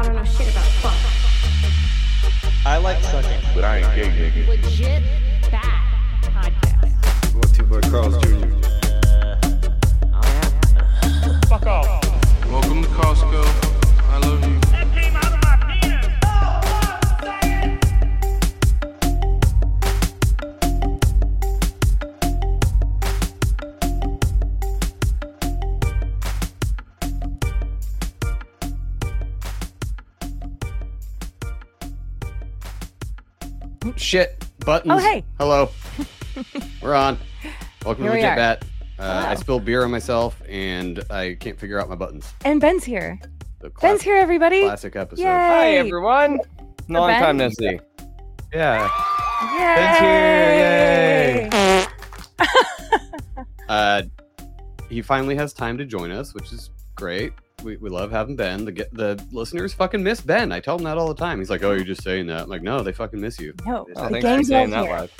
I don't know shit about fuck. I like sucking. But I ain't gay, nigga. Legit bad podcast. What two boy Carl's Jr. Fuck off. Welcome to Costco. Shit. Buttons. Oh, hey. Hello. We're on. Welcome Here to we Legit. Bat. Uh, I spilled beer on myself and I can't figure out my buttons. And Ben's here. The cla- Ben's here, everybody. Classic episode. Yay. Hi everyone. Long Ben? time no see. Yeah. Yay. Ben's here. Uh, he finally has time to join us, which is great. We, we love having Ben. The the listeners fucking miss Ben. I tell him that all the time. He's like, "Oh, you're just saying that." I'm like, "No, they fucking miss you." No, Oh, the thanks for gang's saying that here. live.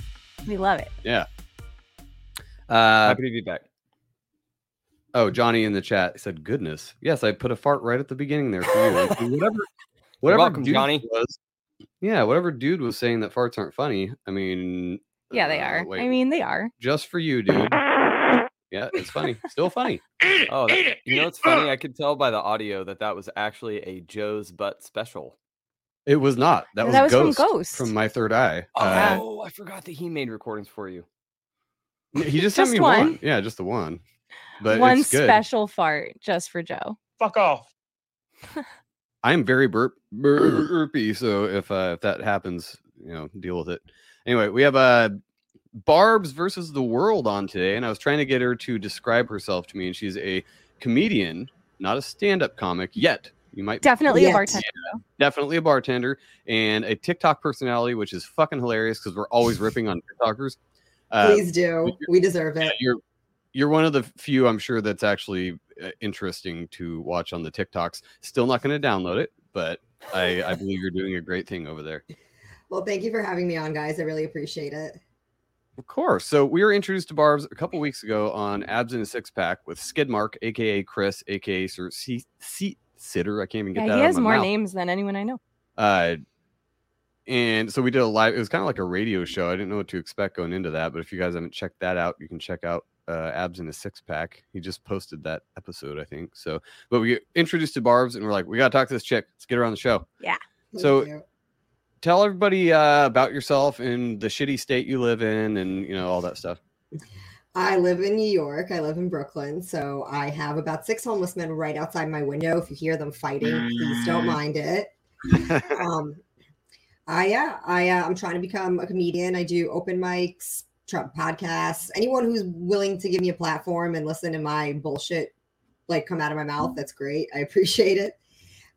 We love it. Yeah. Uh, Happy to be back. Oh, Johnny in the chat said, "Goodness, yes, I put a fart right at the beginning there for you." And whatever, whatever welcome, dude Johnny. Was, yeah, whatever dude was saying that farts aren't funny. I mean, Yeah, they uh, are. wait, I mean, they are. just for you, dude. Yeah, it's funny, still funny. Oh, that, you know what's funny? I could tell by the audio that that was actually a Joe's butt special. It was not. That was, That was from Ghost Ghost. from my third eye. Oh, Uh, I forgot that he made recordings for you. he just sent me one. one. Yeah, just the one. But One it's good. special fart just for Joe. Fuck off. I'm very burp, burpy, so if uh, if that happens, you know, deal with it. Anyway, we have uh, Barb's versus the world on today, and I was trying to get her to describe herself to me, and she's a comedian, not a stand-up comic yet. You might Definitely a Yes. bartender. definitely a bartender and a TikTok personality, which is fucking hilarious because we're always ripping on TikTokers. Uh, Please do. We deserve it. you're you're one of the few I'm sure that's actually uh, interesting to watch on the TikToks. Still not going to download it, but I, I believe you're doing a great thing over there. Well, thank you for having me on, guys. I really appreciate it. Of course. So we were introduced to Barb's a couple weeks ago on Abs in a Six Pack with Skidmark, aka Chris, aka Sir Seat Seat Sitter. I can't even get that. Yeah, out he of has my more mouth. names than anyone I know. Uh, and so we did a live. It was kind of like a radio show. I didn't know what to expect going into that, but if you guys haven't checked that out, you can check out uh, Abs in a Six Pack. He just posted that episode, I think. So, but we get introduced to Barb's, and we're like, we gotta talk to this chick. Let's get her on the show. Yeah. So- you. Tell everybody uh, about yourself and the shitty state you live in, and you know all that stuff. I live in New York. I live in Brooklyn. So I have about six homeless men right outside my window. If you hear them fighting, please don't mind it. Um, I yeah, I uh, I'm trying to become a comedian. I do open mics, Trump podcasts. Anyone who's willing to give me a platform and listen to my bullshit like come out of my mouth, that's great. I appreciate it.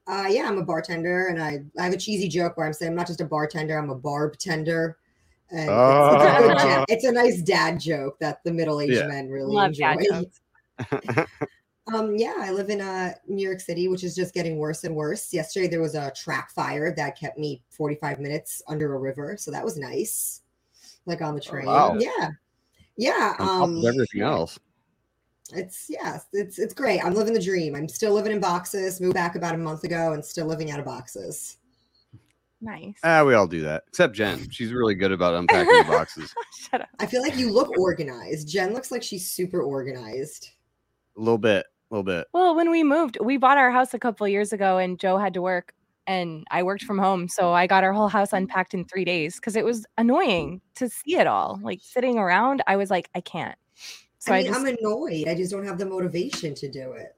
Uh, yeah, I'm a bartender, and I I have a cheesy joke where I'm saying I'm not just a bartender, I'm a barb tender. And it's, it's a good Oh. joke. It's a nice dad joke that the middle-aged Yeah. men really Love enjoy. Um, yeah, I live in uh, New York City, which is just getting worse and worse. Yesterday there was a track fire that kept me 45 minutes under a river, so that was nice. Like on the train. wow. Yeah. Yeah. Um everything else. It's yeah, it's it's great. I'm living the dream. I'm still living in boxes, moved back about a month ago and still living out of boxes. Nice. Ah, we all do that, except Jen. She's really good about unpacking the boxes. Shut up. I feel like you look organized. Jen looks like she's super organized. A little bit, a little bit. Well, when we moved, we bought our house a couple years ago, and Joe had to work, and I worked from home, so I got our whole house unpacked in three days because it was annoying to see it all. Like sitting around, I was like, I can't. So I, I mean, just, I'm annoyed. I just don't have the motivation to do it.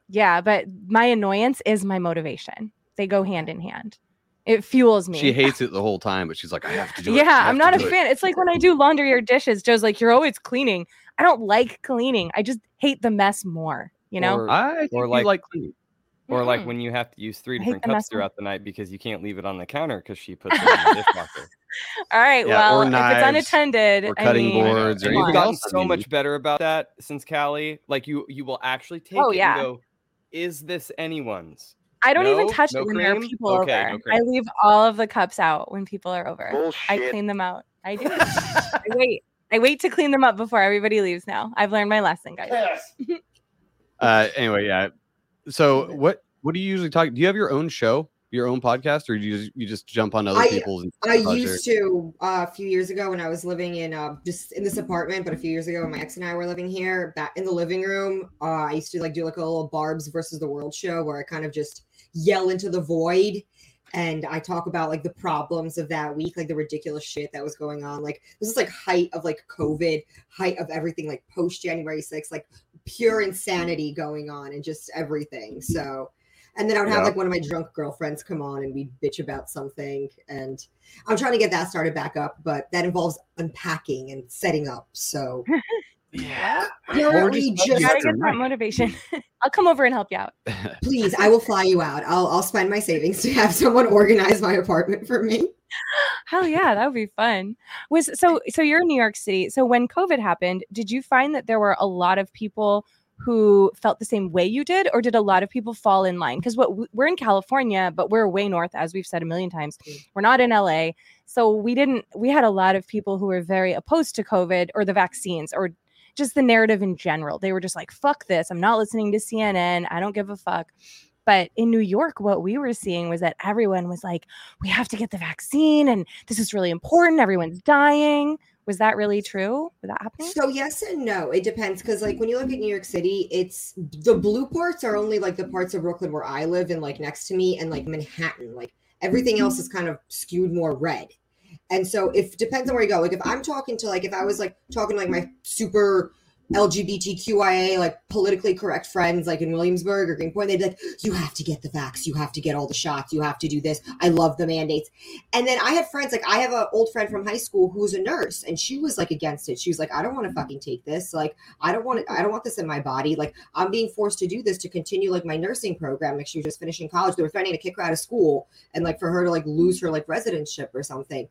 yeah, but my annoyance is my motivation. They go hand in hand. It fuels me. she hates it the whole time, but she's like, I have to do it. Yeah, I'm not a do it." fan. It's like when I do laundry or dishes, Joe's like, You're always cleaning. I don't like cleaning. I just hate the mess more, you know? Or, I Or like- like cleaning. Or like when you have to use three different cups throughout the night because you can't leave it on the counter because she puts it in the dishwasher. All right, Yeah, or well, if knives, it's unattended, or I cutting mean, boards or and come you've gotten else, I so mean- much better about that since Callie. Like you, you will actually take Oh, it yeah. and go, "Is this anyone's?" I don't even No? touch No it when there are cream? people Okay, over. no I leave all of the cups out when people are over. I Bullshit. clean them out. I do. I wait. I wait to clean them up before everybody leaves now. I've learned my lesson, guys. Uh, anyway, yeah. So what what do you usually talk? Do you have your own show, your own podcast, or do you just, you just jump on other I- people's? I used to uh, a few years ago when I was living in uh, just in this apartment, but a few years ago when my ex and I were living here, back in the living room, uh, I used to like do like a little Barb's versus the World show where I kind of just yell into the void and I talk about like the problems of that week, like the ridiculous shit that was going on. Like this is like height of like COVID, height of everything, like post January 6th, like pure insanity going on and just everything. So and then I would have Yeah. like one of my drunk girlfriends come on and we'd bitch about something. And I'm trying to get that started back up, but that involves unpacking and setting up. So Yeah. currently just- just, gotta get that motivation. I'll come over and help you out. please, I will fly you out. I'll I'll spend my savings to have someone organize my apartment for me. Hell yeah, that would be fun. Was so so you're in New York City. So when COVID happened, did you find that there were a lot of people who felt the same way you did, or did a lot of people fall in line? Because what we're in California, but we're way north, as we've said a million times. Mm. We're not in LA, so we didn't. We had a lot of people who were very opposed to COVID or the vaccines or just the narrative in general. They were just like, "Fuck this! I'm not listening to CNN. I don't give a fuck." But in New York, what we were seeing was that everyone was like, we have to get the vaccine and this is really important. Everyone's dying. Was that really true? Was that happening? So yes and no. It depends because like when you look at New York City, it's the blue parts are only like the parts of Brooklyn where I live and like next to me and like Manhattan. Like everything mm-hmm. else is kind of skewed more red. And so if depends on where you go. Like if I'm talking to like if I was like talking to like my super LGBTQIA like politically correct friends like in Williamsburg or Greenpoint, they'd be like, "You have to get the vax. You have to get all the shots. You have to do this. I love the mandates." And then I had friends like I have an old friend from high school who was a nurse, and she was like against it. She was like, "I don't want to fucking take this. Like, I don't want it. I don't want this in my body. Like, I'm being forced to do this to continue like my nursing program. Like, she was just finishing college. They were threatening to kick her out of school and like for her to like lose her like residentship or something.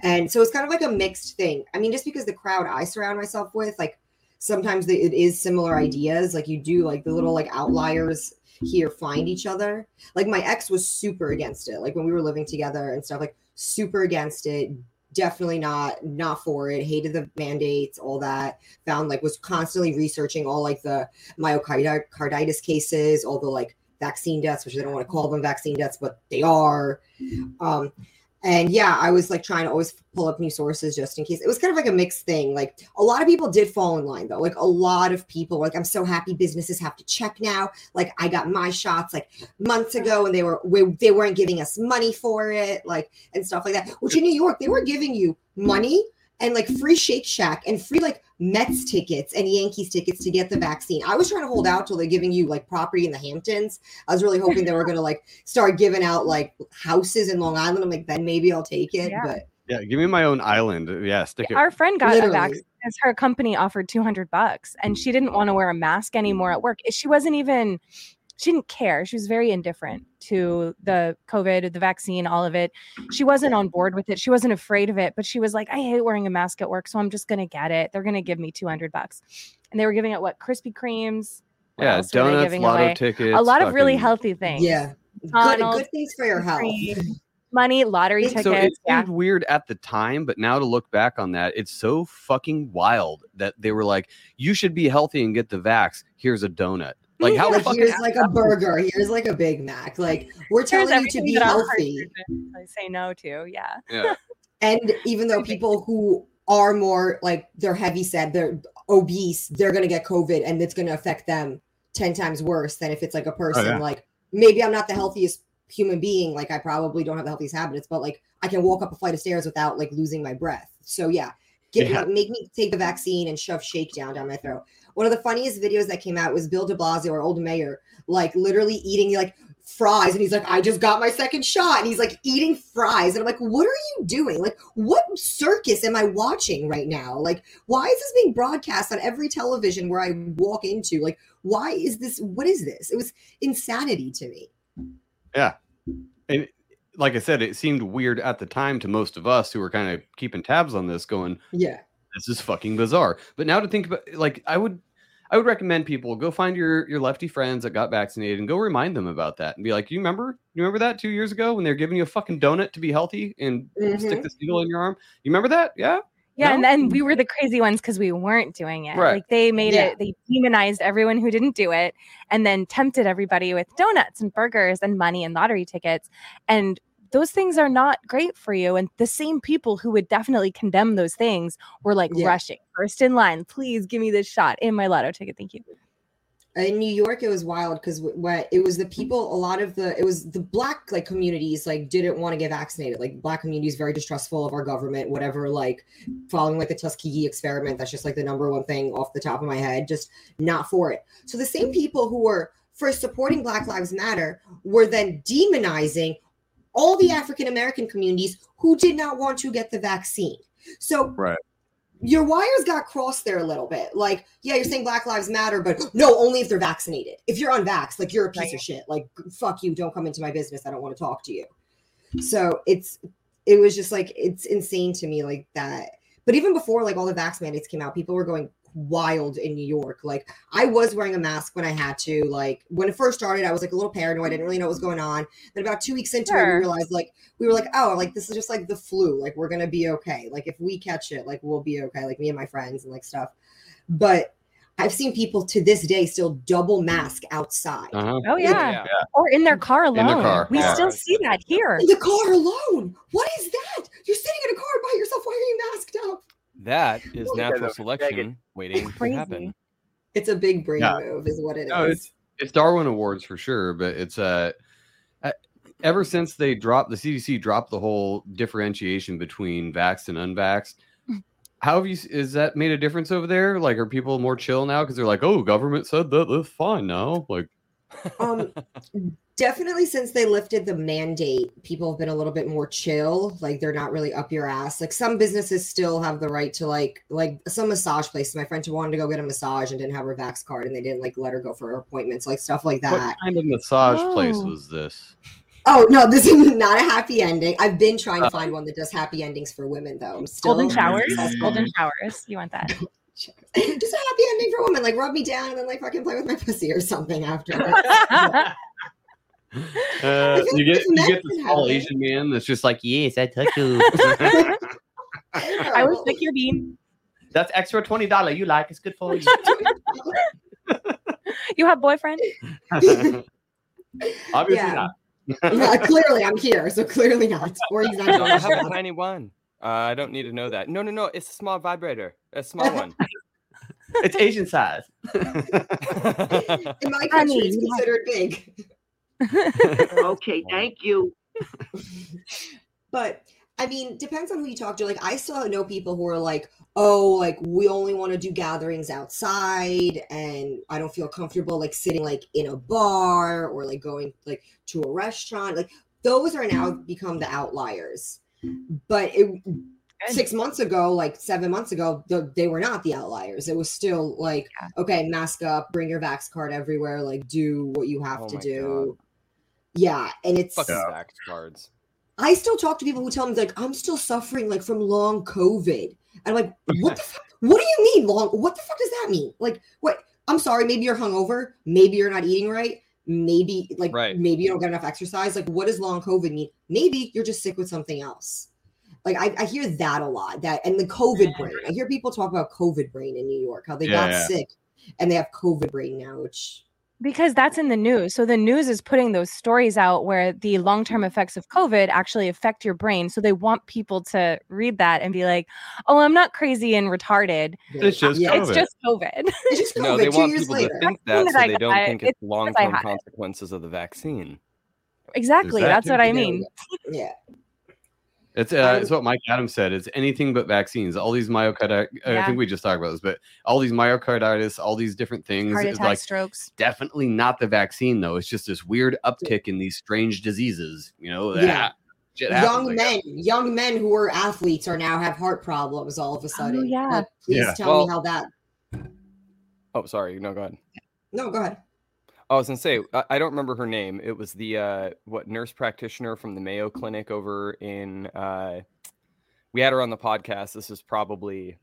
And so it's kind of like a mixed thing. I mean, just because the crowd I surround myself with, like, sometimes the, it is similar ideas. Like, you do like the little like outliers here find each other. Like my ex was super against it. Like when we were living together and stuff, like super against it. Definitely not not for it. Hated the mandates, all that. Found like was constantly researching all like the myocarditis cases, all the like vaccine deaths, which I don't want to call them vaccine deaths, but they are. Um, and yeah, I was like trying to always pull up new sources just in case. It was kind of like a mixed thing. Like a lot of people did fall in line though. Like a lot of people like, I'm so happy businesses have to check now. Like I got my shots like months ago and they were we, they weren't giving us money for it, like and stuff like that. Which in New York, they were giving you money and like free Shake Shack and free like Mets tickets and Yankees tickets to get the vaccine. I was trying to hold out till they're giving you like property in the Hamptons. I was really hoping they were gonna like start giving out like houses in Long Island. I'm like, then maybe I'll take it. Yeah. But Yeah, give me my own island. Yeah, stick it. Our friend got a Literally. vaccine because her company offered 200 bucks and she didn't want to wear a mask anymore at work. She wasn't even, she didn't care. She was very indifferent to the COVID, the vaccine, all of it. She wasn't on board with it. She wasn't afraid of it, but she was like, I hate wearing a mask at work, so I'm just going to get it. They're going to give me 200 bucks. And they were giving out what? Krispy Kremes. What yeah, else were they donuts, giving lotto away? tickets. A lot of really healthy things. yeah, good, good things for your health. money, lottery tickets. So it yeah. seemed weird at the time, but now to look back on that, it's so fucking wild that they were like, "You should be healthy and get the vax. Here's a donut." Like how Like, fucking here's like a burger. Here's like a Big Mac. Like we're Here's telling you to be healthy. I say no to. Yeah. yeah. And even though people who are more like they're heavy set, they're obese, they're gonna get COVID and it's gonna affect them 10 times worse than if it's like a person yeah. like maybe I'm not the healthiest human being, like I probably don't have the healthiest habits, but like I can walk up a flight of stairs without like losing my breath. So yeah, get Yeah. make me take the vaccine and shove shake down down my throat. One of the funniest videos that came out was Bill de Blasio, our old mayor, like literally eating like fries and he's like i just got my second shot and he's like eating fries and i'm like what are you doing? Like what circus am i watching right now? Like why is this being broadcast on every television where i walk into? Like why is this what is this? It was insanity to me. Yeah. And like I said, it seemed weird at the time to most of us who were kind of keeping tabs on this, going, yeah "This is fucking bizarre." But now to think about, like, I would, I would recommend people go find your your lefty friends that got vaccinated and go remind them about that and be like, "You remember? You remember that two years ago when they were giving you a fucking donut to be healthy and stick Mhm. this needle in your arm? You remember that? Yeah." Yeah, and then we were the crazy ones because we weren't doing it. Right. Like they made Yeah. it, they demonized everyone who didn't do it, and then tempted everybody with donuts and burgers and money and lottery tickets. And those things are not great for you. And the same people who would definitely condemn those things were like Yeah. rushing, first in line. Please give me this shot in my lotto ticket. Thank you. in New York, it was wild because what it was the people, a lot of the it was the black like communities like didn't want to get vaccinated. Like black communities very distrustful of our government, whatever. Like following like the Tuskegee experiment, that's just like the number one thing off the top of my head. Just not for it. So the same people who were for supporting Black Lives Matter were then demonizing all the African American communities who did not want to get the vaccine. So Right. your wires got crossed there a little bit. Like, yeah, you're saying Black Lives Matter, but no, only if they're vaccinated. If you're unvaxxed, like you're a piece Right. of shit. Like, fuck you, don't come into my business. I don't want to talk to you. So it's it was just like it's insane to me like that. But even before like all the vax mandates came out, people were going wild in New York. Like I was wearing a mask when I had to. Like when it first started, I was like a little paranoid. I didn't really know what was going on. Then about two weeks into it, we realized like we were like, oh, like this is just like the flu. Like we're gonna be okay. Like if we catch it, like we'll be okay. Like me and my friends and like stuff. But I've seen people to this day still double mask outside. Uh-huh. Oh, yeah. yeah. Or in their car alone. their car, We yeah. still see that here. In the car alone. What is that? You're sitting in a car by yourself. Why are you masked up? That is natural them, selection waiting to happen. It's a big brain Yeah. move, is what it is. No, it's it's Darwin Awards for sure, but it's uh, uh ever since they dropped the CDC dropped the whole differentiation between vaxxed and unvaxxed. How have you is that made a difference over there? Like, are people more chill now because they're like, "Oh, government said that that's fine now." Like, um definitely since they lifted the mandate people have been a little bit more chill like they're not really up your ass like some businesses still have the right to like like some massage places my friend who wanted to go get a massage and didn't have her vax card and they didn't like let her go for her appointments like stuff like that. what that kind of massage oh. place Oh. was this? oh no this is not a happy ending i've been trying to uh. find one that does happy endings for women though i'm still Golden showers. obsessed Golden showers. You want that? just a happy ending for women like rub me down and then like fucking play with my pussy or something after Uh, you get it's you get this tall. Asian man that's just like, "Yes, I touch you." I will stick your bean. That's extra twenty dollar. You like? It's good for you. You have boyfriend? Obviously Yeah. not. yeah, clearly I'm here, so clearly not. Or he's not No, doing I have a tiny one. Uh, I don't need to know that. No, no, no. It's a small vibrator. A small one. It's Asian size. In my country, it's considered big. Okay, thank you. But I mean, depends on who you talk to. Like, I still know people who are like, "Oh, like we only want to do gatherings outside, and I don't feel comfortable like sitting like in a bar or like going like to a restaurant." Like, those are now mm. become the outliers. But it six months ago, like seven months ago, th- they were not the outliers. It was still like, Yeah. okay, mask up, bring your vax card everywhere, like do what you have Oh to do. Yeah, and it's Fucking vax cards. I still talk to people who tell me like I'm still suffering like from long COVID. And I'm like, what the fuck? What do you mean long? What the fuck does that mean? Like, what? I'm sorry. Maybe you're hungover. Maybe you're not eating right. Maybe like Right. maybe you don't get enough exercise. Like, what does long COVID mean? Maybe you're just sick with something else. Like I, I hear that a lot. That and the COVID brain. I hear people talk about COVID brain in New York, how they Yeah, got yeah. sick and they have COVID brain now, which because that's in the news. So the news is putting those stories out where the long term effects of COVID actually affect your brain. So they want people to read that and be like, oh, I'm not crazy and retarded. It's just yeah, It's COVID. just COVID. it's just COVID. No, they two want people later. to think Vaccine that that so I they don't got, think it's it's long term had it. consequences of the vaccine. exactly. that That's what I mean. Yeah. It's uh, it's what Mike Adams said. It's anything but vaccines. All these myocarditis. I think we just talked about this, but all these myocarditis, all these different things. Heart attack, like strokes. definitely not the vaccine though. It's just this weird uptick in these strange diseases. You know, Yeah. shit happens, young guess. men, young men who are athletes are now have heart problems all of a sudden. yeah. Like, please Yeah. tell Well- me how that. Oh, sorry. No, go ahead. No, go ahead. I was gonna say I, don't remember her name. It was the uh, what nurse practitioner from the Mayo Clinic over in. Uh, we had her on the podcast. This was probably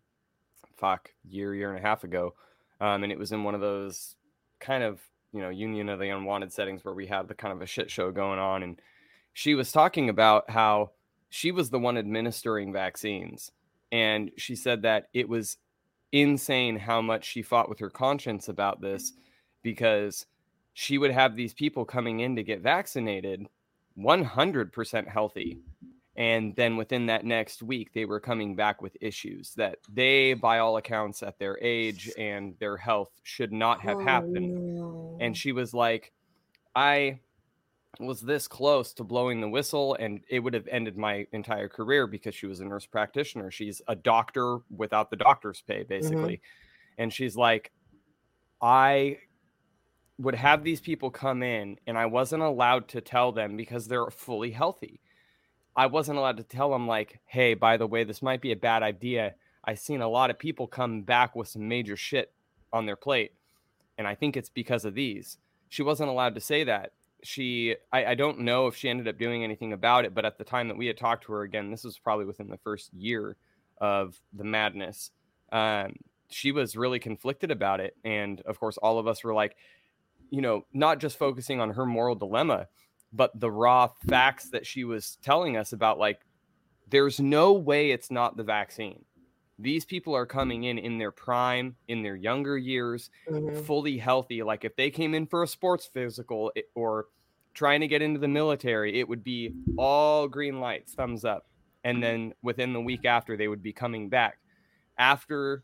fuck year year and a half ago, um, and it was in one of those kind of you know Union of the Unwanted settings where we have the kind of a shit show going on, and she was talking about how she was the one administering vaccines and she said that it was insane how much she fought with her conscience about this because she would have these people coming in to get vaccinated 100% healthy and then within that next week they were coming back with issues that they by all accounts at their age and their health should not have Oh, happened. No. and she was like i was this close to blowing the whistle and it would have ended my entire career because she was a nurse practitioner. She's a doctor without the doctor's pay mm-hmm. basically. And she's like i would have these people come in and i wasn't allowed to tell them because they're fully healthy. I wasn't allowed to tell them like hey by the way this might be a bad idea. I've seen a lot of people come back with some major shit on their plate and i think it's because of these. She wasn't allowed to say that. She I, I don't know if she ended up doing anything about it but at the time that we had talked to her again this was probably within the first year of the madness. Um, she was really conflicted about it and of course all of us were like you know not just focusing on her moral dilemma but the raw facts that she was telling us about like there's no way it's not the vaccine these people are coming in in their prime in their younger years Mhm. fully healthy. Like if they came in for a sports physical or trying to get into the military, it would be all green lights, thumbs up. And then within the week after, they would be coming back. After,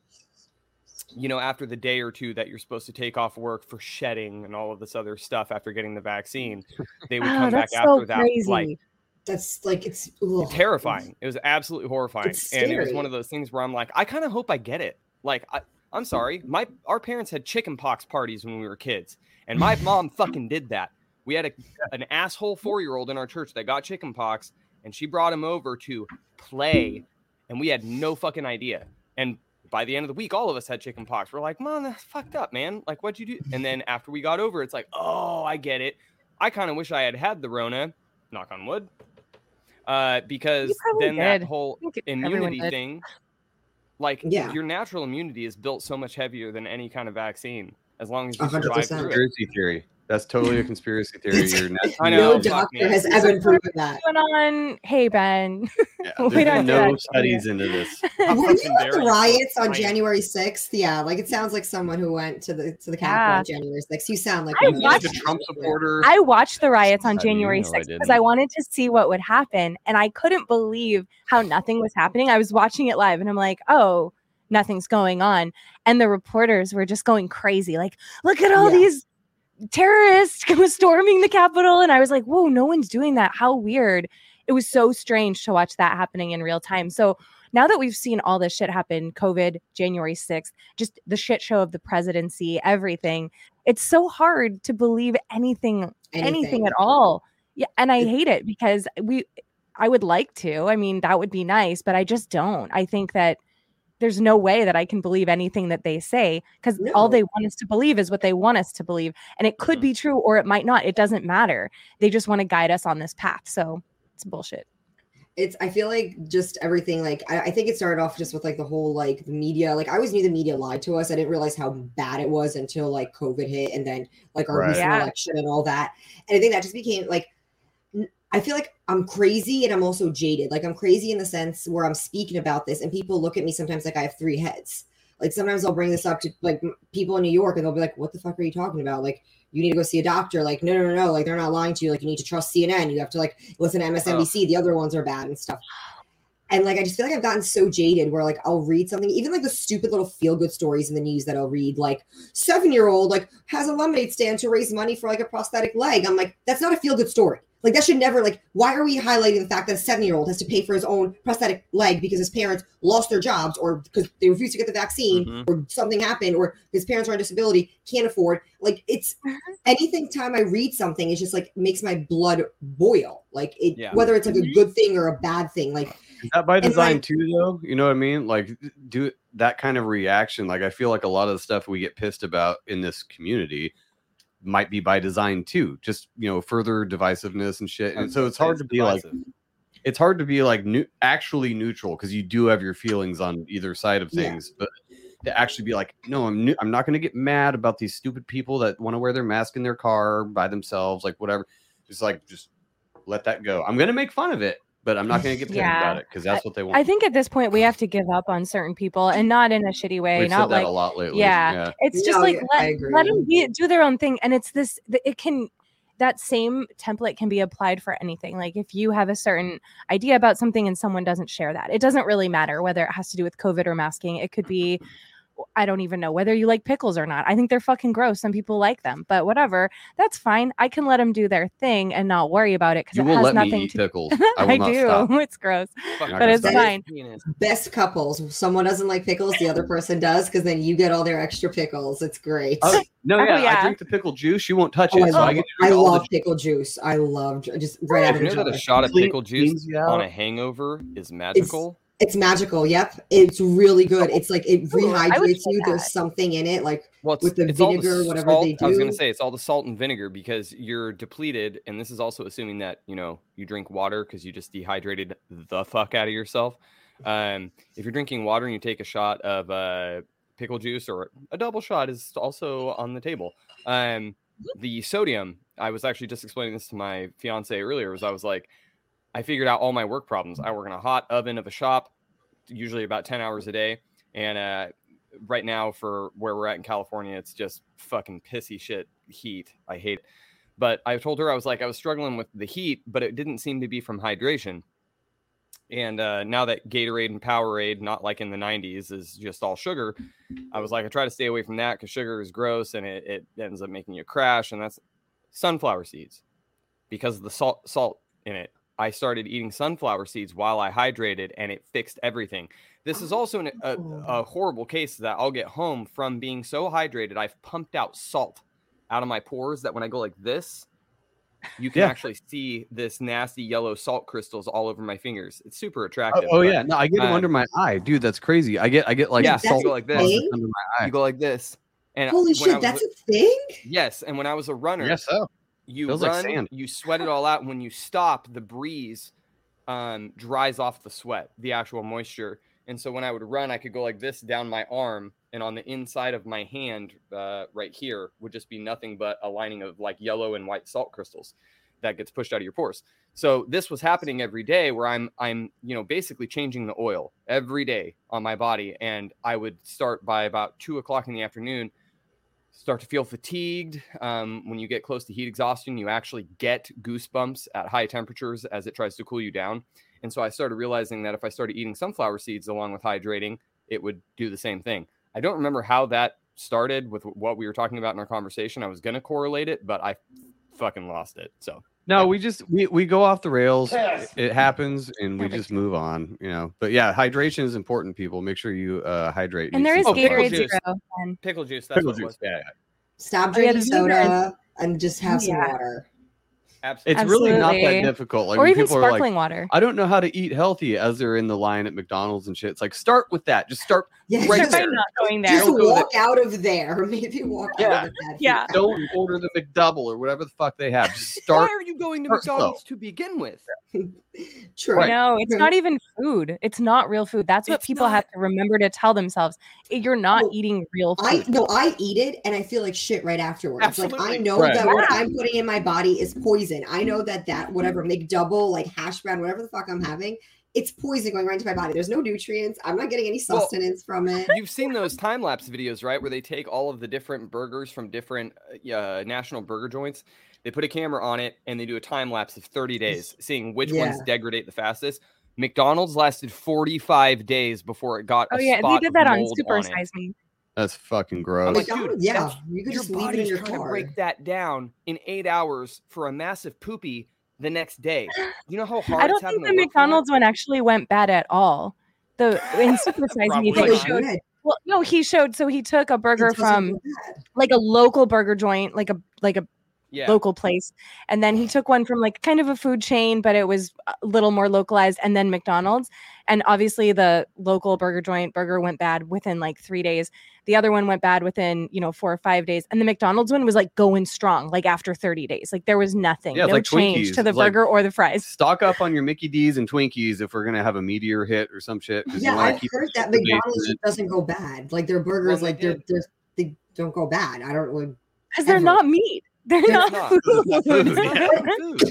you know, after the day or two that you're supposed to take off work for shedding and all of this other stuff after getting the vaccine, they would Oh, come back that's after so that. Like That's like it's ugh. terrifying. It was absolutely horrifying, It's and it was one of those things where I'm like, I kind of hope I get it. Like, I, I'm sorry, my our parents had chicken pox parties when we were kids, and my mom fucking did that. We had a, an asshole four year old in our church that got chicken pox, and she brought him over to play, and we had no fucking idea. And by the end of the week, all of us had chicken pox. We're like, Mom, that's fucked up, man. Like, what'd you do? And then after we got over, it's like, oh, I get it. I kind of wish I had had the Rona. Knock on wood. Uh, because probably then that whole I think everyone immunity thing, like Yeah. your natural immunity is built so much heavier than any kind of vaccine. As long as you A hundred survive through it. Conspiracy theory. That's totally a conspiracy theory. You're not, I no know, fuck doctor has ever proven that. Going on, hey Ben. yeah, We there's don't been do no that. studies into this. How Were you fucking at the riots on January 6th? Yeah, like it sounds like someone who went to the to the Capitol Yeah. on January 6th. You sound like I one of those watched- a Trump supporter. I watched the riots on How January 6th because didn't? I wanted to see what would happen. And I couldn't believe how nothing was happening. I was watching it live and I'm like, oh, nothing's going on. And the reporters were just going crazy. Like, look at all Yeah. these terrorists was storming the Capitol. And I was like, whoa, no one's doing that. How weird. It was so strange to watch that happening in real time. So now that we've seen all this shit happen, COVID, January 6th, just the shit show of the presidency, everything, it's so hard to believe anything anything, at all. Yeah, and I hate it because we I would like to. I mean, that would be nice, but I just don't. I think that there's no way that I can believe anything that they say because all they want us to believe is what they want us to believe. And it could Mhm. be true or it might not. It doesn't matter. They just want to guide us on this path. So it's bullshit. it's i feel like just everything like I, I think it started off just with like the whole like the media like i always knew the media lied to us i didn't realize how bad it was until like covid hit and then like our Right. recent Yeah. election and all that and i think that just became like n- i feel like i'm crazy and i'm also jaded like i'm crazy in the sense where i'm speaking about this and people look at me sometimes like i have three heads like sometimes i'll bring this up to like people in new york and they'll be like what the fuck are you talking about like you need to go see a doctor. Like, no, no, no, no. Like, they're not lying to you. Like, you need to trust CNN. You have to like listen to MSNBC. The other ones are bad and stuff. And like, I just feel like I've gotten so jaded where like I'll read something, even like the stupid little feel good stories in the news that I'll read, like seven year old like has a lemonade stand to raise money for like a prosthetic leg. I'm like, that's not a feel good story. Like that should never like. Why are we highlighting the fact that a seven year old has to pay for his own prosthetic leg because his parents lost their jobs or because they refused to get the vaccine Mhm. or something happened or his parents are on disability can't afford? Like it's anything time I read something, it just like makes my blood boil. Like it, Yeah. whether it's like a good thing or a bad thing. Like Is that by design like- too, though? You know what I mean? Like, do that kind of reaction. Like, I feel like a lot of the stuff we get pissed about in this community might be by design too. Just you know, further divisiveness and shit. And so it's hard to be like, it's hard to be like new, actually neutral because you do have your feelings on either side of Yeah. things, but to actually be like, no, I'm new, I'm not going to get mad about these stupid people that want to wear their mask in their car by themselves, like whatever. Just like just let that go. I'm going to make fun of it, but I'm not going to get petty Yeah. about it because that's what they want. I think at this point we have to give up on certain people and not in a shitty way, We've not said that like a lot lately. yeah. it's just No, like yeah, let, let them be, do their own thing and it's this it can that same template can be applied for anything like if you have a certain idea about something and someone doesn't share that it doesn't really matter whether it has to do with covid or masking it could be I don't even know whether you like pickles or not. I think they're fucking gross. Some people like them, but whatever. That's fine. I can let them do their thing and not worry about it because it will has let me nothing eat to pickles. I will I not do. stop. It's gross. But it's guy's fine. Best couples. Someone doesn't like pickles, the other person does, because then you get all their extra pickles. It's great. Oh, no, Oh, yeah, yeah. I drink the pickle juice. You won't touch Oh, it. I so I love, get to I love the pickle juice. I love ju- just right out of You the know that a shot of pickle juice on a hangover is magical? It's magical. Yep, it's really good. It's like it Ooh, I would rehydrates try you. There's something in it, like Well, with the vinegar, s- whatever salt- they do. I was gonna say it's all the salt and vinegar because you're depleted, and this is also assuming that you know you drink water because you just dehydrated the fuck out of yourself. Um, if you're drinking water and you take a shot of uh, pickle juice or a double shot is also on the table. Um, the sodium. I was actually just explaining this to my fiance earlier. Was I was like, I figured out all my work problems. I work in a hot oven of a shop, usually about ten hours a day, and uh, right now for where we're at in California, it's just fucking pissy shit heat. I hate it. But I told her I was like I was struggling with the heat, but it didn't seem to be from hydration. And uh, now that Gatorade and Powerade, not like in the 90s, is just all sugar, I was like, I try to stay away from that because sugar is gross and it, it ends up making you crash. And that's sunflower seeds because of the salt salt in it. I started eating sunflower seeds while I hydrated, and it fixed everything. This is also an, a, a horrible case that I'll get home from being so hydrated. I've pumped out salt out of my pores that when I go like this, you can Yeah. actually see this nasty yellow salt crystals all over my fingers. It's super Oh, attractive. oh, but yeah, no, I get them uh, under my eye, dude. That's crazy. I get, I get like Yeah, salt like this. thing? under my eye. You go like this. And holy shit, was that's a thing. yes. And when I was a runner, Yes, so you Feels run, sand. you sweat it all out. When you stop, the breeze um, dries off the sweat, the actual moisture. And so when I would run, I could go like this down my arm, and on the inside of my hand, uh, right here, would just be nothing but a lining of like yellow and white salt crystals that gets pushed out of your pores. So this was happening every day, where I'm I'm you know basically changing the oil every day on my body, and I would start by about two o'clock in the afternoon start to feel fatigued. Um, when you get close to heat exhaustion, you actually get goosebumps at high temperatures as it tries to cool you down. And so I started realizing that if I started eating sunflower seeds along with hydrating, it would do the same thing. I don't remember how that started with what we were talking about in our conversation. I was going to correlate it, but I fucking lost it. So No, we just we, we go off the rails. It, it happens, and we just move on. You know, but yeah, hydration is important. People, make sure you uh, hydrate. And there is Oh, Gatorade juice. Zero. And pickle juice, that's pickle what juice. was. Yeah, yeah. Stop yeah, drinking the vinegar and- soda and just have some Yeah. water. Absolutely. It's really not that difficult. Like or even people are like, sparkling water. I don't know how to eat healthy as they're in the line at McDonald's and shit. It's like start with that. Just start. Yeah, Right Start by there. not going there. just Don't go walk out of there. Maybe walk Yeah. out of that. Yeah. Don't order the McDouble or whatever the fuck they have. Just Why are you going to start slow. McDonald's to begin with? True. Right. No, it's not even food. It's not real food. That's what It's people have to remember to tell themselves. You're not Oh, eating real food. I food. no, I eat it and I feel like shit right afterwards. Like I know Right. that what I'm putting in my body is poison. I know that that mm-hmm. whatever McDouble, like hash brown, whatever the fuck I'm having, it's poison going right into my body. There's no nutrients. I'm not getting any Well, sustenance from it. You've seen those time lapse videos, right? Where they take all of the different burgers from different uh, national burger joints. They put a camera on it and they do a time lapse of 30 days, seeing which ones Yeah. degrade the fastest. McDonald's lasted 45 days before it got. Oh a yeah, they did that on Super it. Size Me. That's fucking I'm gross. like, dude, yeah, you could Your just leave it in body's your trying car. to break that down in eight hours for a massive poopy the next day. You know how hard I don't it's think the work for that? McDonald's one actually went bad at all. The in Super Size Me, Probably they They showed. showed. Well, no, he showed. So he took a burger from like a local burger joint, like a like a Yeah. local place, and then he took one from like kind of a food chain, but it was a little more localized, and then McDonald's. And obviously, the local burger joint burger went bad within like three days. The other one went bad within you know four or five days, and the McDonald's one was like going strong, like after thirty days. Like there was nothing, Yeah, no like change Twinkies. to the It's like- burger or the fries. Stock up on your Mickey D's and Twinkies if we're gonna have a meteor hit or some shit. Yeah, I've heard that McDonald's doesn't go bad. Like their burgers, they like they're, they're they don't go bad. I don't know. Because they're not meat. They're They're not, not. food. Food, yeah. Food.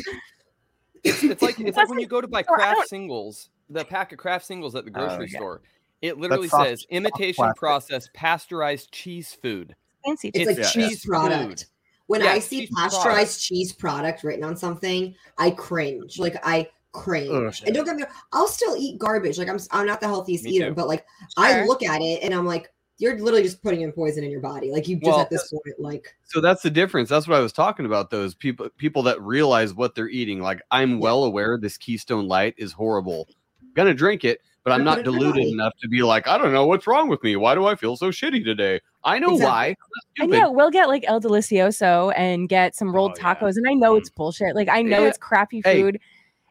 It's, it's like it's like when you go to buy Kraft singles, the pack of Kraft singles at the Oh, grocery yeah. store. It literally soft- says imitation plastic. process pasteurized cheese food. Fancy. It's It's like yeah, cheese it's product. food. When Yeah, I see cheese pasteurized product. cheese product written on something, I cringe. Like I cringe. Oh, and don't get me wrong, I'll still eat garbage. Like I'm I'm not the healthiest Me eater, too. but like I look at it and I'm like, you're literally just putting in poison in your body. Like you just Well, at this point, like So that's the difference. That's what I was talking about. Those people, people that realize what they're eating. Like I'm well aware this Keystone Light is horrible. gonna drink it, but I'm not it deluded enough to be like, I don't know what's wrong with me. Why do I feel so shitty today? I know Exactly. why. I'm And not yeah, we'll get like El Delicioso and get some rolled Oh, yeah. tacos, and I know it's mm. bullshit. Like I know Yeah. it's crappy Hey, food.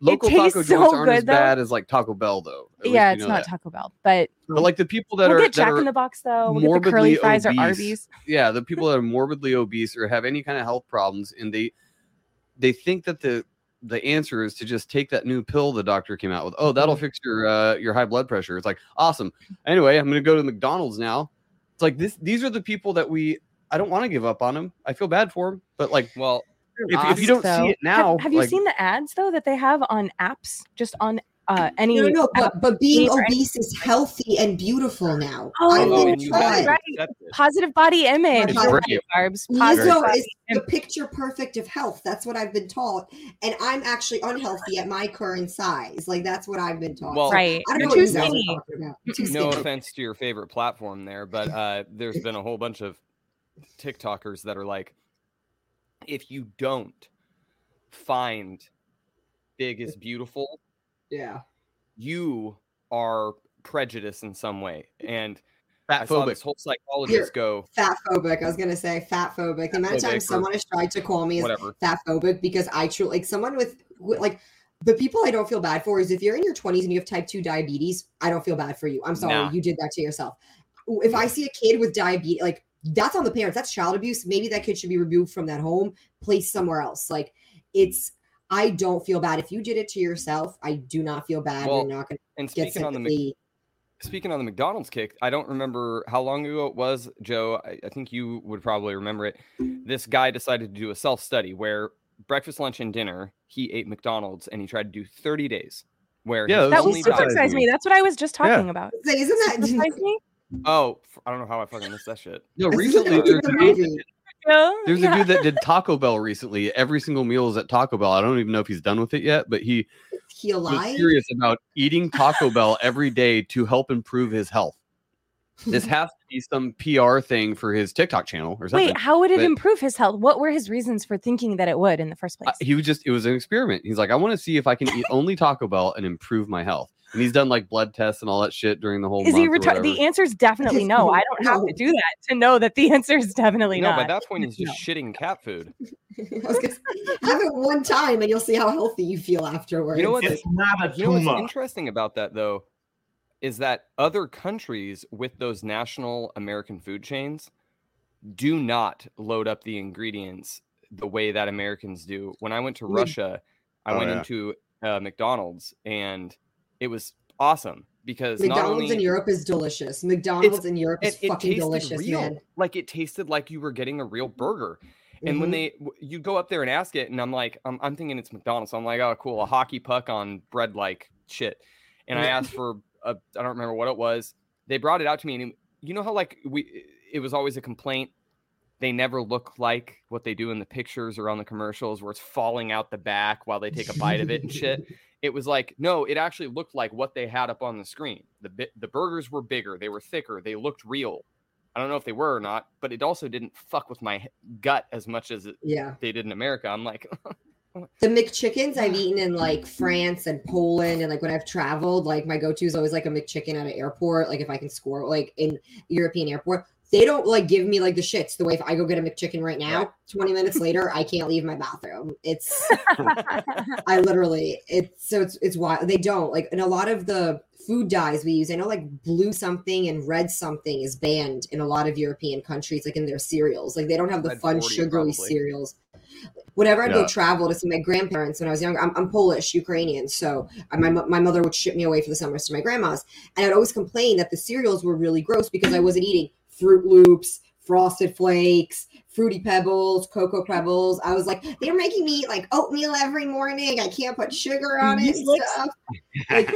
Local tastes taco so joints aren't as good, though. bad as like Taco Bell, though. At yeah, it's not that. Taco Bell, but But like the people that we'll are get Jack in the Box though. We'll get the curly fries or. Arby's. yeah, the people that are morbidly obese or have any kind of health problems, and they they think that the the answer is to just take that new pill the doctor came out with. Oh, that'll Mm-hmm. fix your uh, your high blood pressure. It's like awesome. Anyway, I'm gonna go to McDonald's now. It's like this. These are the people that we. I don't want to give up on them. I feel bad for them, but like Well, if, if you don't though. see it now, have, have you like, seen the ads though that they have on apps? Just on uh, any no, no, no. But, but being obese is healthy and beautiful now. Oh, I've been and you taught. have to Right. positive body image. It's. Carbs, Lizzo is the picture perfect of health. That's what I've been taught, and I'm actually unhealthy at my current size. Like that's what I've been taught. Well, So right. I don't know too what you skinny. about. Too no offense to your favorite platform there, but uh, there's been a whole bunch of TikTokers that are like, if you don't find big is beautiful, Yeah. you are prejudiced in some way. And I fat phobic. this whole psychologist go, Fat phobic. I was gonna say fat phobic. The amount of times someone has tried to call me as whatever. fat phobic because I truly like someone with with, like the people I don't feel bad for is if you're in your 20s and you have type 2 diabetes, I don't feel bad for you. I'm sorry, Nah. you did that to yourself. If I see a kid with diabetes, like that's on the parents, that's child abuse. Maybe that kid should be removed from that home, placed somewhere else. Like it's, I don't feel bad. If you did it to yourself, I do not feel bad. Well, you're not going And to get speaking on the Mc- speaking on the McDonald's kick, I don't remember how long ago it was, Joe. I, I think you would probably remember it. This guy decided to do a self study where breakfast, lunch, and dinner he ate McDonald's and he tried to do 30 days. Where Yeah, That was only surprised me. me. That's what I was just Yeah. talking about. Isn't that Super me? Oh, I don't know how I fucking missed that shit. No, recently there's a dude, there's yeah. a dude that did Taco Bell recently. Every single meal is at Taco Bell. I don't even know if he's done with it yet, but he he was alive? serious about eating Taco Bell every day to help improve his health. This has to be some PR thing for his TikTok channel or something. Wait, how would it but- improve his health? What were his reasons for thinking that it would in the first Uh, place? he was just it was an experiment. He's like, I want to see if I can eat only Taco Bell and improve my health. And he's done like blood tests and all that shit during the whole Is he month or retarded? The answer is definitely no. I don't have to do that to know that the answer is definitely no, not. by that point he's just shitting cat food. I was gonna say, have it one time and you'll see how healthy you feel afterwards. You know what? It's not a You know what's tumor. interesting about that though is that other countries with those national American food chains do not load up the ingredients the way that Americans do. When I went to Russia, I Oh, went yeah. into uh, McDonald's and it was awesome because not McDonald's only in Europe is delicious. McDonald's in Europe is it, it fucking delicious, real. man. Like it tasted like you were getting a real burger. And when Mhm. they you go up there and ask it, and I'm like, I'm, I'm thinking it's McDonald's. So I'm like, oh, cool, a hockey puck on bread like shit. And I asked for a, I don't remember what it was. They brought it out to me, and you know how like we, it was always a complaint. They never look like what they do in the pictures or on the commercials, where it's falling out the back while they take a bite of it and shit. It was like, no, it actually looked like what they had up on the screen. The the burgers were bigger, they were thicker, they looked real. I don't know if they were or not, but it also didn't fuck with my gut as much as it, yeah. they did in America. I'm like, The McChickens I've eaten in like mm-hmm. France and Poland, and like when I've traveled, like my go-to is always like a McChicken at an airport. Like if I can score like in European airport, they don't like give me like the shits the way if I go get a McChicken right now, 20 minutes later, I can't leave my bathroom. It's I literally it's so it's it's why they don't like and a lot of the food dyes we use. I know like blue something and red something is banned in a lot of European countries, like in their cereals. Like they don't have the Red fun 40 sugary probably. cereals. Whenever I Yeah. go travel to see my grandparents when I was younger, I'm, I'm Polish, Ukrainian, so uh, my my mother would ship me away for the summers to my grandma's, and I'd always complain that the cereals were really gross because I wasn't eating Froot Loops, frosted flakes, fruity pebbles, cocoa pebbles. I was like, they're making me eat like oatmeal every morning. I can't put sugar on it and stuff. Like,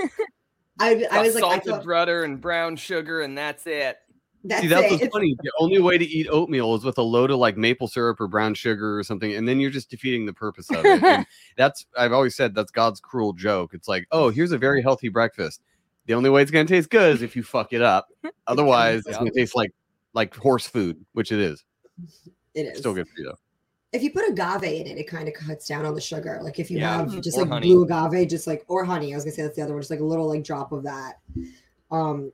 I, I Got was like, I salted thought, butter and brown sugar, and that's it. that's See, that's it. what's funny. The only way to eat oatmeal is with a load of like maple syrup or brown sugar or something, and then you're just defeating the purpose of it. And that's I've always said that's God's cruel joke. It's like, oh, here's a very healthy breakfast. The only way it's gonna taste good is if you fuck it up. Otherwise, it's gonna taste like like horse food, which it is. It is Still good for you though. if you put agave in it, it kind of cuts down on the sugar. Like if you Yeah, have just or like honey. blue agave, just like or honey. I was gonna say that's the other one, just like a little like drop of that. Um,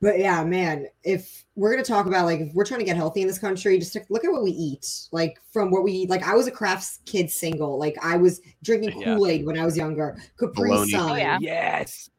but yeah, man, if we're gonna talk about like if we're trying to get healthy in this country, just to look at what we eat. Like from what we eat. Like I was a Kraft's kid single. Like I was drinking Kool Aid when I was younger. Capri Baloney. Sun. Oh, yeah. Yes.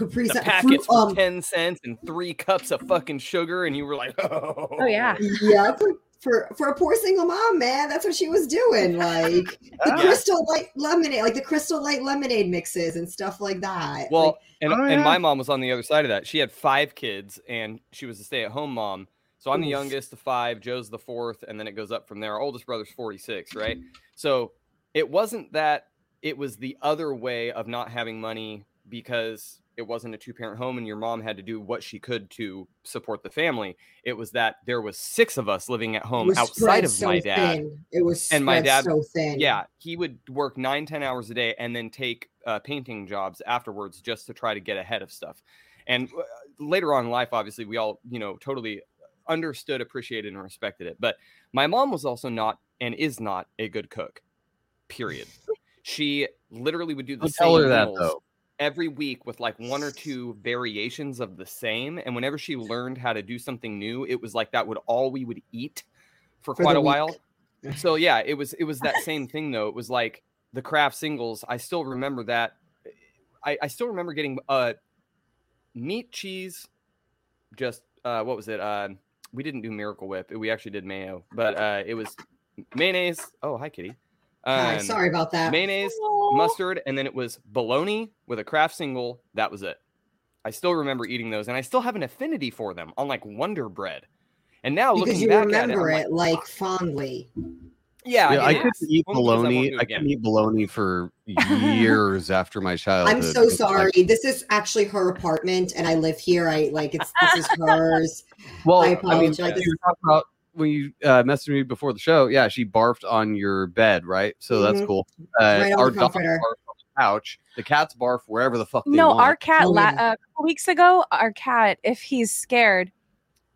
Capri The Sun. packets Fruit, for um, 10 cents and three cups of fucking sugar, and you were like, oh, Oh, yeah. yeah, for, for for a poor single mom, man, that's what she was doing. Like the Yeah. crystal light lemonade, like the crystal light lemonade mixes and stuff like that. Well, Like, and, Oh, and yeah. my mom was on the other side of that. She had five kids, and she was a stay-at-home mom. So I'm the youngest of five. Joe's the fourth, and then it goes up from there. Our oldest brother's 46, right? So it wasn't that it was the other way of not having money because it wasn't a two-parent home and your mom had to do what she could to support the family. It was that there was six of us living at home outside of so my dad. thin. It was And my dad- so thin. Yeah, he would work nine, ten hours a day and then take uh, painting jobs afterwards just to try to get ahead of stuff. And uh, later on in life, obviously, we all, you know, totally understood, appreciated, and respected it. But my mom was also not and is not a good cook, period. She literally would do the Don't same tell her that meals though. Every week with like one or two variations of the same. And whenever she learned how to do something new, it was like that would all we would eat for, For quite a while. So yeah, it was it was that same thing though. It was like the Kraft singles. I still remember that. I, I still remember getting uh meat cheese, just uh what was it? Uh we didn't do Miracle Whip. We actually did mayo, but uh it was mayonnaise. Oh, hi Kitty. Hi, Um, sorry about that. mayonnaise, mustard, and then it was bologna with a Kraft single. That was it. I still remember eating those, and I still have an affinity for them on like Wonder Bread. And now because looking you back remember at it, it like fondly. yeah, Yeah, I it couldn't eat Only I bologna. I again. couldn't eat bologna for years after my childhood. I'm so It's like- sorry. This is actually her apartment, and I live here. I like it's this is hers. Well, I I, mean, apologize. you were talking about when you uh, messaged me before the show. Yeah, she barfed on your bed, right? So that's Mhm. cool. Uh, Right our dog barfed on the couch. The cats barf wherever the fuck they no, want. our cat Oh, la- yeah. a couple weeks ago, our cat, if he's scared,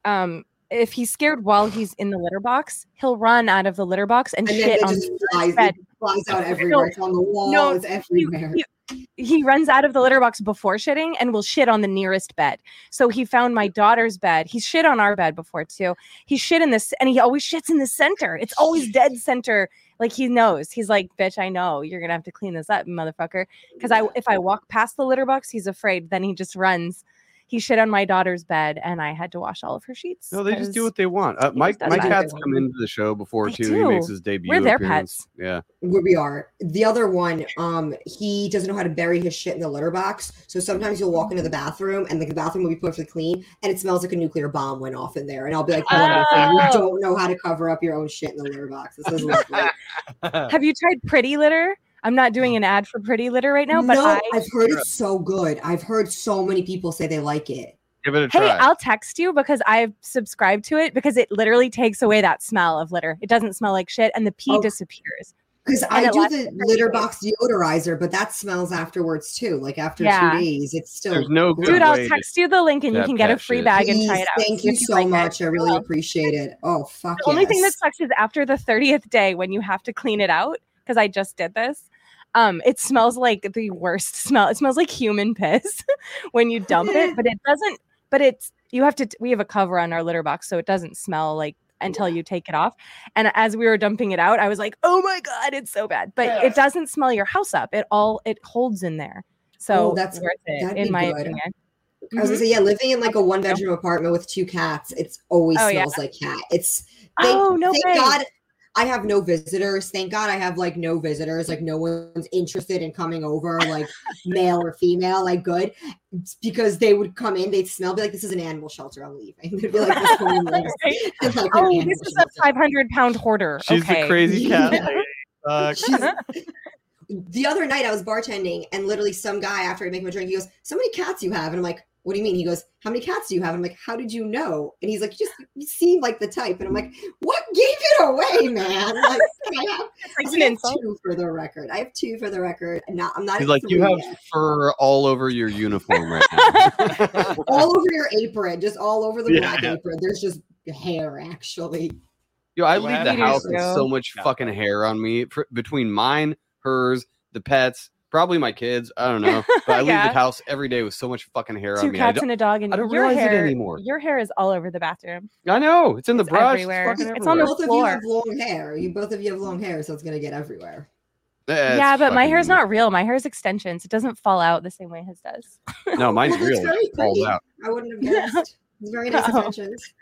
um, if he's scared while he's in the litter box, he'll run out of the litter box and, And shit it on just the flies, bed. it flies out everywhere. It's on the wall. no, it's everywhere. he, he runs out of the litter box before shitting and will shit on the nearest bed. So he found my daughter's bed. He's shit on our bed before too. He shit in this, and he always shits in the center. It's always dead center. Like he knows. He's like, "Bitch, I know you're gonna have to clean this up, motherfucker." Because I, if I walk past the litter box, he's afraid. Then he just runs. He shit on my daughter's bed, and I had to wash all of her sheets. No, they just do what they want. Uh, he my my cat's come into the show before They too. He makes his debut. We're their appearance. pets. Yeah. where we are. The other one, um, he doesn't know how to bury his shit in the litter box. So sometimes you'll walk into the bathroom and like, the bathroom will be perfectly clean and it smells like a nuclear bomb went off in there. And I'll be like, wonderful. Oh. You don't know how to cover up your own shit in the litter box. This is lovely. Have you tried Pretty Litter? I'm not doing mm. an ad for Pretty Litter right now, but no, I I've heard it's so good. I've heard so many people say they like it. Give it a Hey, try. I'll text you because I've subscribed to it because it literally takes away that smell of litter. It doesn't smell like shit and the pee Oh. disappears. Because I do the litter box deodorizer, but that smells afterwards too. Like after Yeah. two days, it's still. There's no good Dude, I'll text you the link and you can get a free shit. bag and try it out. Thank you so like it. much. I really appreciate it. Oh fuck The only thing that sucks is after the 30th day when you have to clean it out, because I just did this. Um, it smells like the worst smell. It smells like human piss when you dump it, but it doesn't. But it's you have to. We have a cover on our litter box, so it doesn't smell like until you take it off. And as we were dumping it out, I was like, "Oh my god, it's so bad!" But it doesn't smell your house up. It all it holds in there, so Oh, that's- worth it in my good. opinion. I was gonna Mhm. say, yeah, living in like a one bedroom apartment with two cats, it's always Oh, yeah. smells like cat. It's thank, Oh, no thank way. God. I have no visitors. Thank God I have like no visitors. Like no one's interested in coming over, like male or female. Like good, because they would come in, they'd smell, be like, "This is an animal shelter. I'm leaving." They'd be like, "This woman lives in, like, Oh, this is a 500 pound hoarder. She's okay. the crazy cat. lady. Uh, the other night I was bartending and literally some guy after I make him a drink, he goes, So many cats you have? And I'm like, What do you mean? He goes, How many cats do you have? I'm like, How did you know? And he's like, You just you seem like the type. And I'm like, What gave it away, man? Like, I have, It's like I have two for the record. I have two for the record. Not, I'm not He's like, you have yet. fur all over your uniform right now. all over your apron, just all over the Yeah. black apron. There's just hair actually. Yo, I leave the happened? house with so much fucking hair on me between mine, hers, the pets, probably my kids. I don't know, but I leave Yeah. the house every day with so much fucking hair Two on me. I, cats don't, and a dog, and I don't your realize it hair, anymore. Your hair is all over the bathroom. I know it's in the It's brush. everywhere. It's, fucking It's on the everywhere. Both of you have long hair. You both of you have long hair, so it's gonna get everywhere. Yeah, it's yeah, but my hair's fucking- not real. My hair's extensions. It doesn't fall out the same way his does. No, mine's Well, that's real. very It falls pretty. out. I wouldn't have guessed. It's very nice Oh. attentions.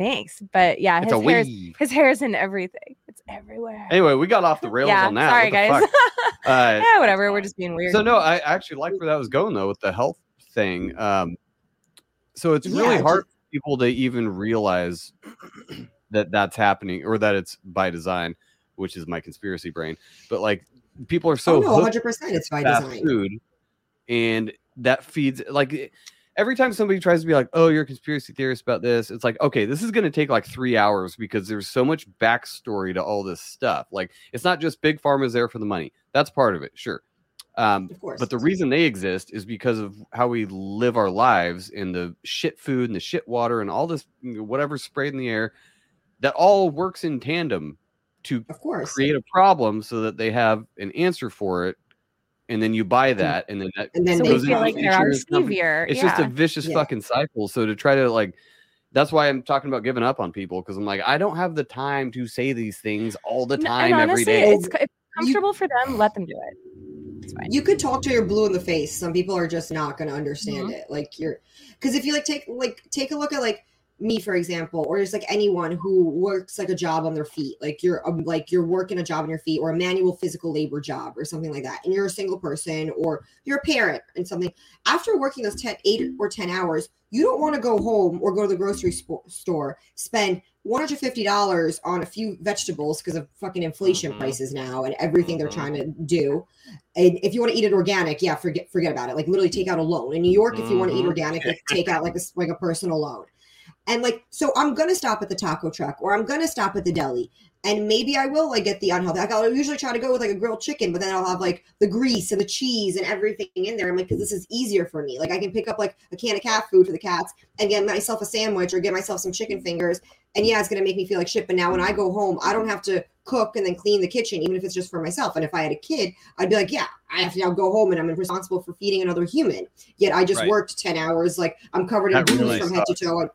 Thanks, but yeah, It's his a hair's weave. his hair's in everything. It's everywhere. Anyway, we got off the rails yeah, on that. sorry What guys. Uh, yeah, whatever. We're just being weird. So no, I actually like where that was going though with the health thing. Um, so it's really Yeah, hard for people to even realize that that's happening or that it's by design, which is my conspiracy brain. But like people are so oh no, 100 percent it's by design. food, and that feeds like every time somebody tries to be like, "Oh, you're a conspiracy theorist about this," it's like, okay, this is going to take like three hours because there's so much backstory to all this stuff. Like, it's not just big pharma's there for the money. That's part of it, sure. Um, Of course. but the reason they exist is because of how we live our lives in the shit food and the shit water and all this whatever sprayed in the air. That all works in tandem to of course. create a problem so that they have an answer for it and then you buy that and then that And then so they goes feel into like the they're our savior. it's yeah. just a vicious Yeah. fucking cycle so to try to like that's why i'm talking about giving up on people because i'm like i don't have the time to say these things all the time and honestly, day It's, it's comfortable for them. Let them do it. It's fine. you could talk to your blue in the face. Some people are just not going to understand Mm-hmm. it. Like you're, because if you like take like take a look at like me for example, or just like anyone who works like a job on their feet, like you're um, like you're working a job on your feet, or a manual physical labor job, or something like that, and you're a single person, or you're a parent and something. After working those 10, eight or ten hours, you don't want to go home or go to the grocery spo- store, spend $150 on a few vegetables because of fucking inflation Mhm. prices now and everything they're Mhm. trying to do. And if you want to eat it organic, yeah, forget forget about it. Like literally take out a loan. In New York, if you want to eat Mhm. organic, like, take out like a like a personal loan. And like, so I'm gonna stop at the taco truck or I'm gonna stop at the deli. And maybe I will like get the unhealthy. Like I'll usually try to go with like a grilled chicken, but then I'll have like the grease and the cheese and everything in there. I'm like, because this is easier for me. Like I can pick up like a can of cat food for the cats and get myself a sandwich or get myself some chicken fingers. And yeah, it's gonna make me feel like shit. But now when I go home, I don't have to cook and then clean the kitchen, even if it's just for myself. And if I had a kid, I'd be like, yeah, I have to now go home and I'm responsible for feeding another human. Yet I just Right. worked 10 hours, like I'm covered in That really from head to toe.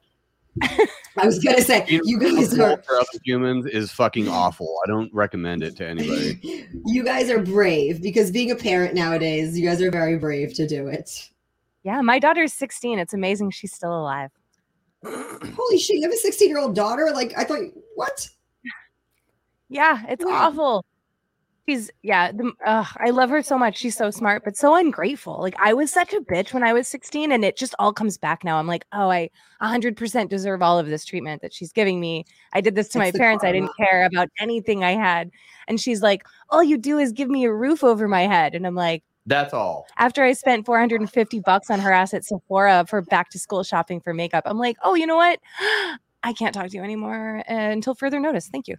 I was gonna say, Being you guys are for other humans is fucking awful i don't recommend it to anybody you guys are brave because being a parent nowadays, you guys are very brave to do it. Yeah, my daughter's 16. It's amazing she's still alive. Holy shit, you have a 16 year old daughter? Like I thought what? Yeah, it's Wow. awful. She's yeah, the, I love her so much. She's so smart, but so ungrateful. Like I was such a bitch when I was 16, and it just all comes back now. I'm like, oh, I 100% deserve all of this treatment that she's giving me. I did this to my parents. I didn't care about anything I had, and she's like, all you do is give me a roof over my head, and I'm like, that's all after I spent 450 bucks on her ass at Sephora for back to school shopping for makeup, I'm like, oh, you know what? I can't talk to you anymore uh, until further notice. Thank you.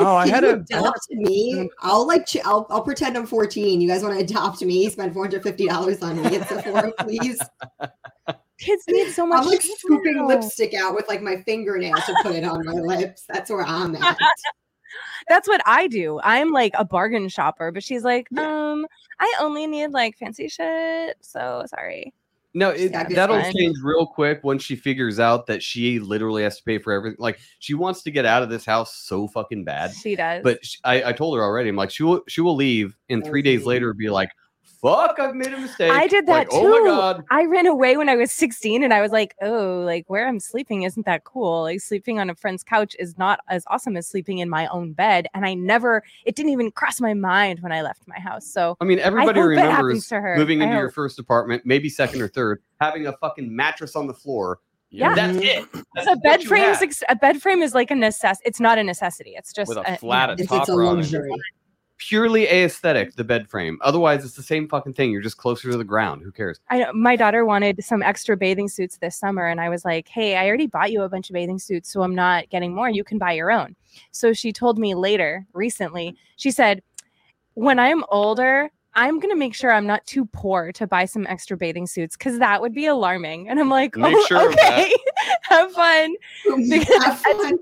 Oh i had you a adopt me. I'll like ch- I'll I'll pretend I'm 14. You guys want to adopt me? Spend 450 dollars on me at Sephora, please. Kids need so much. I'm like shit scooping now. lipstick out with like my fingernail to put it on my lips. That's where I'm at. That's what I do. I'm like a bargain shopper, but she's like, um, I only need like fancy shit. So sorry. No, it, Yeah, that'll fun. change real quick once she figures out that she literally has to pay for everything. Like she wants to get out of this house so fucking bad. She does. But sh I, I told her already. I'm like, she will she will leave, and three days later be like, fuck, I've made a mistake. I did Like, that Oh my too. god. I ran away when I was 16 and I was like, oh, like where I'm sleeping isn't that cool. Like sleeping on a friend's couch is not as awesome as sleeping in my own bed. And I never, it didn't even cross my mind when I left my house. So I mean, everybody hope it happens remembers moving into your first apartment, maybe second or third, having a fucking mattress on the floor. Yeah. That's mm-hmm. it. That's a bed you frame is had. ex- a bed frame is like a necess. It's not a necessity. It's just With a you flat know, at It's, top it's a or on luxury. Purely aesthetic, the bed frame. Otherwise, it's the same fucking thing. You're just closer to the ground. Who cares? I my daughter wanted some extra bathing suits this summer, and I was like, "Hey, I already bought you a bunch of bathing suits, so I'm not getting more. You can buy your own." So she told me later, recently, she said, "When I'm older." I'm gonna make sure I'm not too poor to buy some extra bathing suits because that would be alarming. And I'm like, Make oh, sure of that. okay, have fun. Have fun.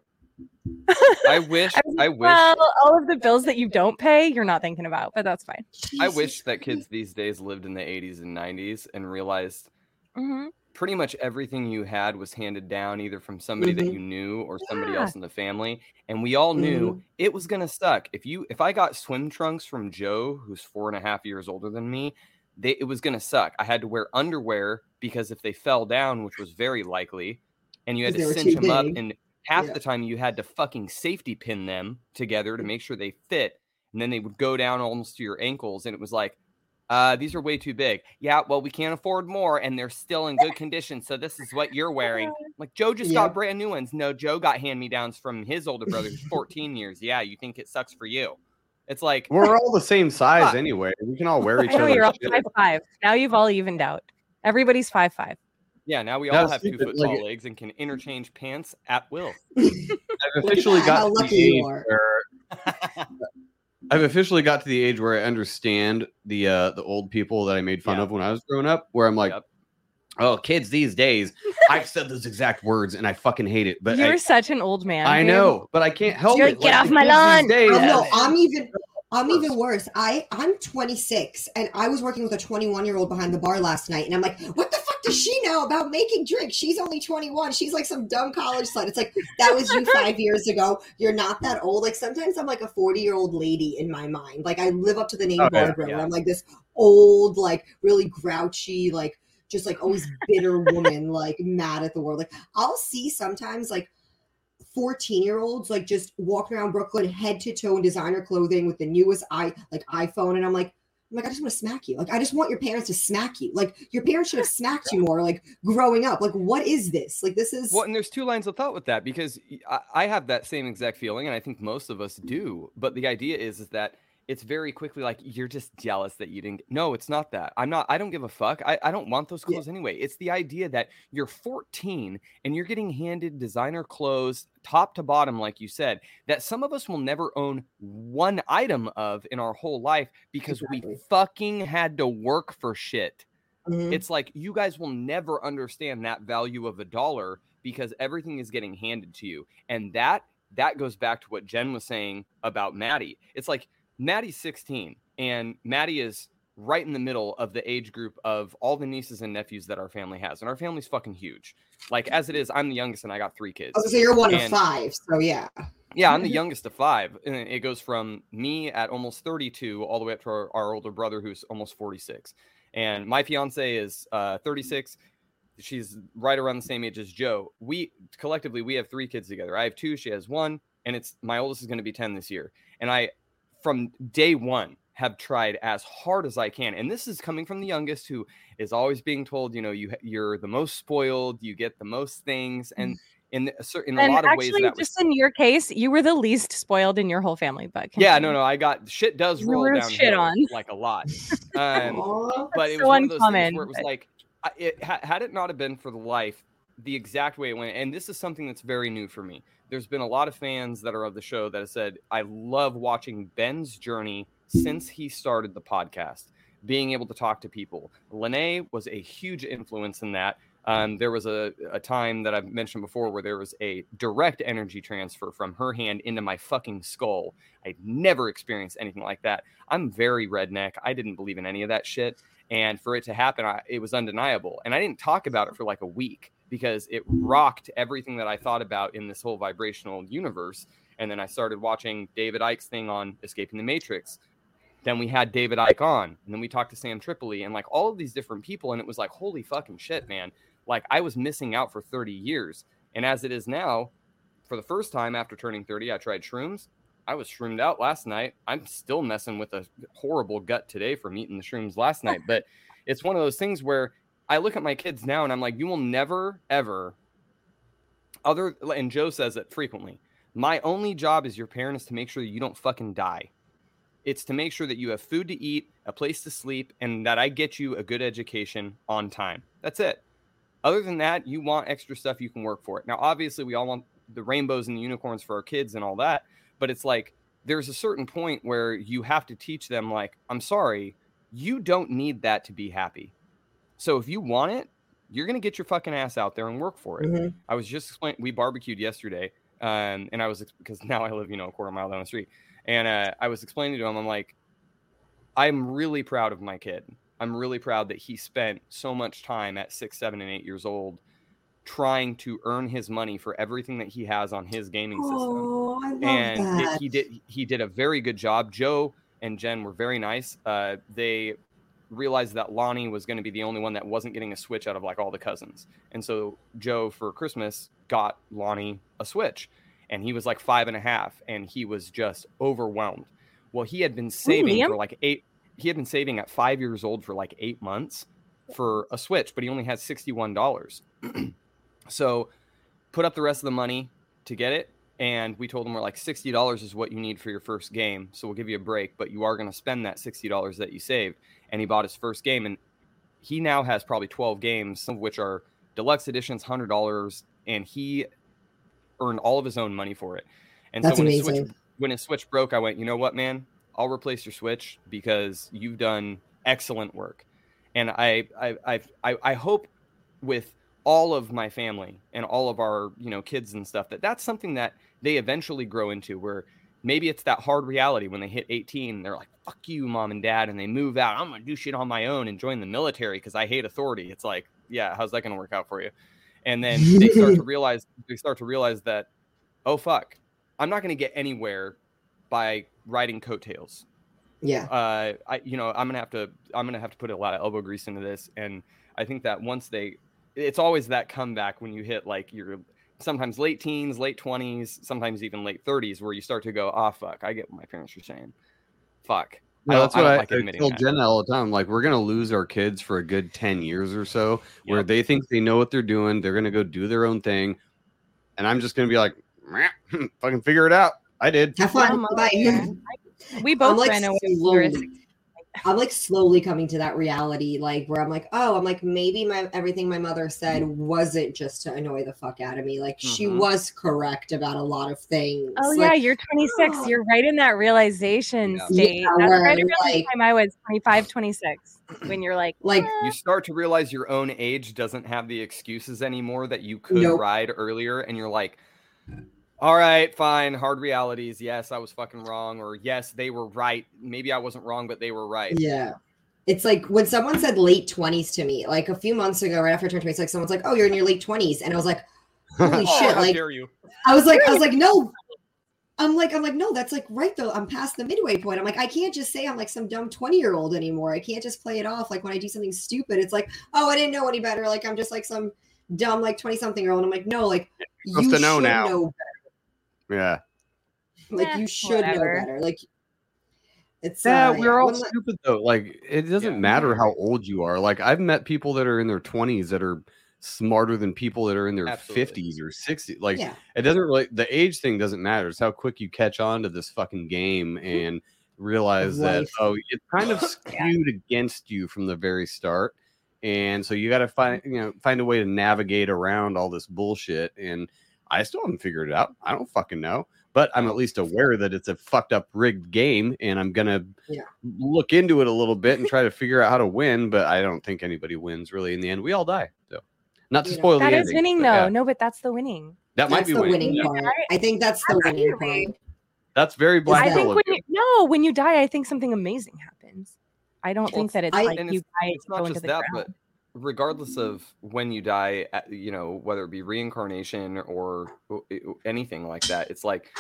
I wish. I was I wish. well, all of the bills that you don't pay, you're not thinking about, but that's fine. I wish that kids these days lived in the 80s and 90s and realized hmm pretty much everything you had was handed down either from somebody that Mhm. you knew or somebody Yeah. else in the family and we all knew it was gonna suck if you if i got swim trunks from joe who's four and a half years older than me they, it was gonna suck i had to wear underwear because if they fell down which was very likely and you had to cinch too them up and half Yeah. the time you had to fucking safety pin them together to make sure they fit and then they would go down almost to your ankles and it was like uh, these are way too big. Yeah, well, we can't afford more, and they're still in good condition. So this is what you're wearing. Like Joe just Yeah. got brand new ones. No, Joe got hand me downs from his older brother, who's 14 years. Yeah, you think it sucks for you? It's like We're all the same size Fuck. anyway. We can all wear each I know other's you're all five five. Now you've all evened out. Everybody's five five. Yeah, now we That all was have two foot like tall it- legs and can interchange pants at will. I've officially How got to lucky the you age are. where I've officially got to the age where I understand the uh the old people that I made fun Yeah. of when I was growing up. Where I'm like, Yep. oh, kids these days. I've said those exact words and I fucking hate it. But You're I, such an old man. I dude. know, but I can't help You're it. like, "Get off my kids lawn." days- Oh, no, I'm even I'm even worse. I I'm 26 and I was working with a 21 year old behind the bar last night, and I'm like, what the fuck does she know about making drinks? She's only 21. She's like some dumb college slut. It's like that was you five years ago. You're not that old. Like sometimes I'm like a 40 year old lady in my mind. Like I live up to the name yeah, Barbara. yeah. I'm like this old, like really grouchy, like just like always bitter woman, like mad at the world. Like I'll see sometimes like 14 year olds like just walking around Brooklyn head to toe in designer clothing with the newest i like iPhone. And I'm like, I'm like, I just want to smack you. Like, I just want your parents to smack you. Like, your parents should have smacked you more, like growing up. Like, what is this? Like, this is Well, and there's two lines of thought with that because I have that same exact feeling, and I think most of us do. But the idea is, is that it's very quickly like you're just jealous that you didn't. No, it's not that. I'm not. I don't give a fuck. I, I don't want those Yeah. clothes anyway. It's the idea that you're 14 and you're getting handed designer clothes, top to bottom, like you said, that some of us will never own one item of in our whole life because we fucking had to work for shit. Mhm. It's like you guys will never understand that value of a dollar because everything is getting handed to you. And that that goes back to what Jen was saying about Maddie. It's like Maddie's 16 and Maddie is right in the middle of the age group of all the nieces and nephews that our family has. And our family's fucking huge. Like as it is, I'm the youngest and I got 3 kids. I was you're one of five, so yeah. Yeah, I'm the youngest of five. And it goes from me at almost 32 all the way up to our, our older brother who's almost 46. And my fiance is uh, 36. She's right around the same age as Joe. We collectively we have three kids together. I have two, she has one, and it's my oldest is going to be 10 this year. And I from day 1 have tried as hard as I can. And this is coming from the youngest who is always being told, you know, you you're the most spoiled, you get the most things and in a, cer- in a And lot of ways actually, that was just in your case, you were the least spoiled in your whole family. But yeah, continue. no, no, I got shit does You roll down shit on. like a lot. Um, but it so was one of those things where it was but- like, it, had it not have been for the life, the exact way it went, and this is something that's very new for me. There's been a lot of fans that are of the show that have said, I love watching Ben's journey since he started the podcast, being able to talk to people. Lene was a huge influence in that. Um, there was a, a time that I've mentioned before where there was a direct energy transfer from her hand into my fucking skull. I'd never experienced anything like that. I'm very redneck. I didn't believe in any of that shit. And for it to happen, I, it was undeniable. And I didn't talk about it for like a week because it rocked everything that I thought about in this whole vibrational universe. And then I started watching David Icke's thing on Escaping the Matrix. Then we had David Icke on, and then we talked to Sam Tripoli and like all of these different people, and it was like, holy fucking shit, man! Like I was missing out for 30 years, and as it is now, for the first time after turning 30, I tried shrooms. I was shroomed out last night. I'm still messing with a horrible gut today from eating the shrooms last night, but it's one of those things where I look at my kids now and I'm like, you will never ever other and Joe says it frequently. My only job as your parent is to make sure that you don't fucking die. It's to make sure that you have food to eat, a place to sleep, and that I get you a good education on time. That's it. Other than that, you want extra stuff, you can work for it. Now, obviously, we all want the rainbows and the unicorns for our kids and all that, but it's like there's a certain point where you have to teach them, like, I'm sorry, you don't need that to be happy. So if you want it, you're gonna get your fucking ass out there and work for it. Mhm. I was just explaining. We barbecued yesterday, um, and I was because now I live, you know, a quarter mile down the street, and uh, I was explaining to him, I'm like, I'm really proud of my kid. I'm really proud that he spent so much time at six, seven, and eight years old trying to earn his money for everything that he has on his gaming system Oh, I love and it- he did he did a very good job. Joe and Jen were very nice. Uh, they realized that Lonnie was going to be the only one that wasn't getting a Switch out of like all the cousins, and so Joe for Christmas got Lonnie a Switch, and he was like five and a half, and he was just overwhelmed. Well, he had been saving Liam? for like eight. He had been saving at five years old for like eight months for a Switch, but he only had sixty one dollars. so put up the rest of the money to get it and we told him we're like $60 is what you need for your first game so we'll give you a break but you are going to spend that $60 that you saved and he bought his first game and he now has probably 12 games some of which are deluxe editions $100 and he earned all of his own money for it. And That's so when his, switch, when his switch broke i went you know what man? I'll replace your switch because you've done excellent work. And i i i, I, I hope with all of my family and all of our you know kids and stuff that that's something that they eventually grow into where maybe it's that hard reality when they hit 18 they're like fuck you mom and dad and they move out. I'm gonna do shit on my own and join the military because i hate authority. It's like yeah how's that gonna work out for you? And then they start to realize they start to realize that oh fuck. I'm not gonna get anywhere by riding coattails. Yeah. uh, I you know I'm gonna have to I'm gonna have to put a lot of elbow grease into this, and I think that once they, it's always that comeback when you hit like your sometimes late teens, late twenties, sometimes even late thirties, where you start to go, ah, fuck, I get what my parents are saying, fuck. I No, don't- that's I what I, like I admitting tell that. Jenna all the time. Like, we're gonna lose our kids for a good ten years or so, where they think they know what they're doing. They're gonna go do their own thing, and I'm just gonna be like, "Meh, fucking figure it out. I did. Have fun. Bye. We both I'm like ran away. When we were slowly, I'm like slowly coming to that reality, like where I'm like, oh, I'm like maybe my everything my mother said wasn't just to annoy the fuck out of me. Like she Mhm. was correct about a lot of things. Oh Like, yeah, you're 26. You're right in that realization Yeah. state. Yeah, That's right around like- the time I was 25, 26. When you're like, like "Eh." You start to realize your own age doesn't have the excuses anymore that you could Nope. ride earlier, and you're like, all right, fine, hard realities. Yes, I was fucking wrong, or yes, they were right. Maybe I wasn't wrong, but they were right. Yeah. It's like when someone said late 20s to me, like a few months ago, right after I turned 26, someone's like, Oh, you're in your late 20s. And I was like, Holy Oh, shit. Like dare you? I was like, I was like, no. I'm like, I'm like, no, that's like right though. I'm past the midway point. I'm like, I can't just say I'm like some dumb 20 year old anymore. I can't just play it off like when I do something stupid. It's like, oh, I didn't know any better. Like I'm just like some dumb like 20 something year old. I'm like, no, like you to know should now. know Yeah. like Eh, you should whatever. know better. Like it's Yeah, uh, we're all when my- stupid though. Like it doesn't Yeah. matter how old you are. Like I've met people that are in their 20s that are smarter than people that are in their Absolutely. 50s or 60s. Like yeah. it doesn't really the age thing doesn't matter. It's how quick you catch on to this fucking game and realize that oh it's kind of skewed against you from the very start. And so you got to find you know find a way to navigate around all this bullshit and I still haven't figured it out. I don't fucking know. But I'm at least aware that it's a fucked up rigged game and I'm gonna Yeah. look into it a little bit and try to figure out how to win, but I don't think anybody wins really in the end. We all die. So not to You know, spoil that the is ending, winning though. yeah, No, but that's the winning. that might be the winning. winning part. I think that's the winning Absolutely. part. That's very black I think when you, no, when you die, I think something amazing happens. I don't Well, think that it's I- like you it's, die it's and not into just the that, ground. but regardless of when you die, you know, whether it be reincarnation or anything like that, it's like,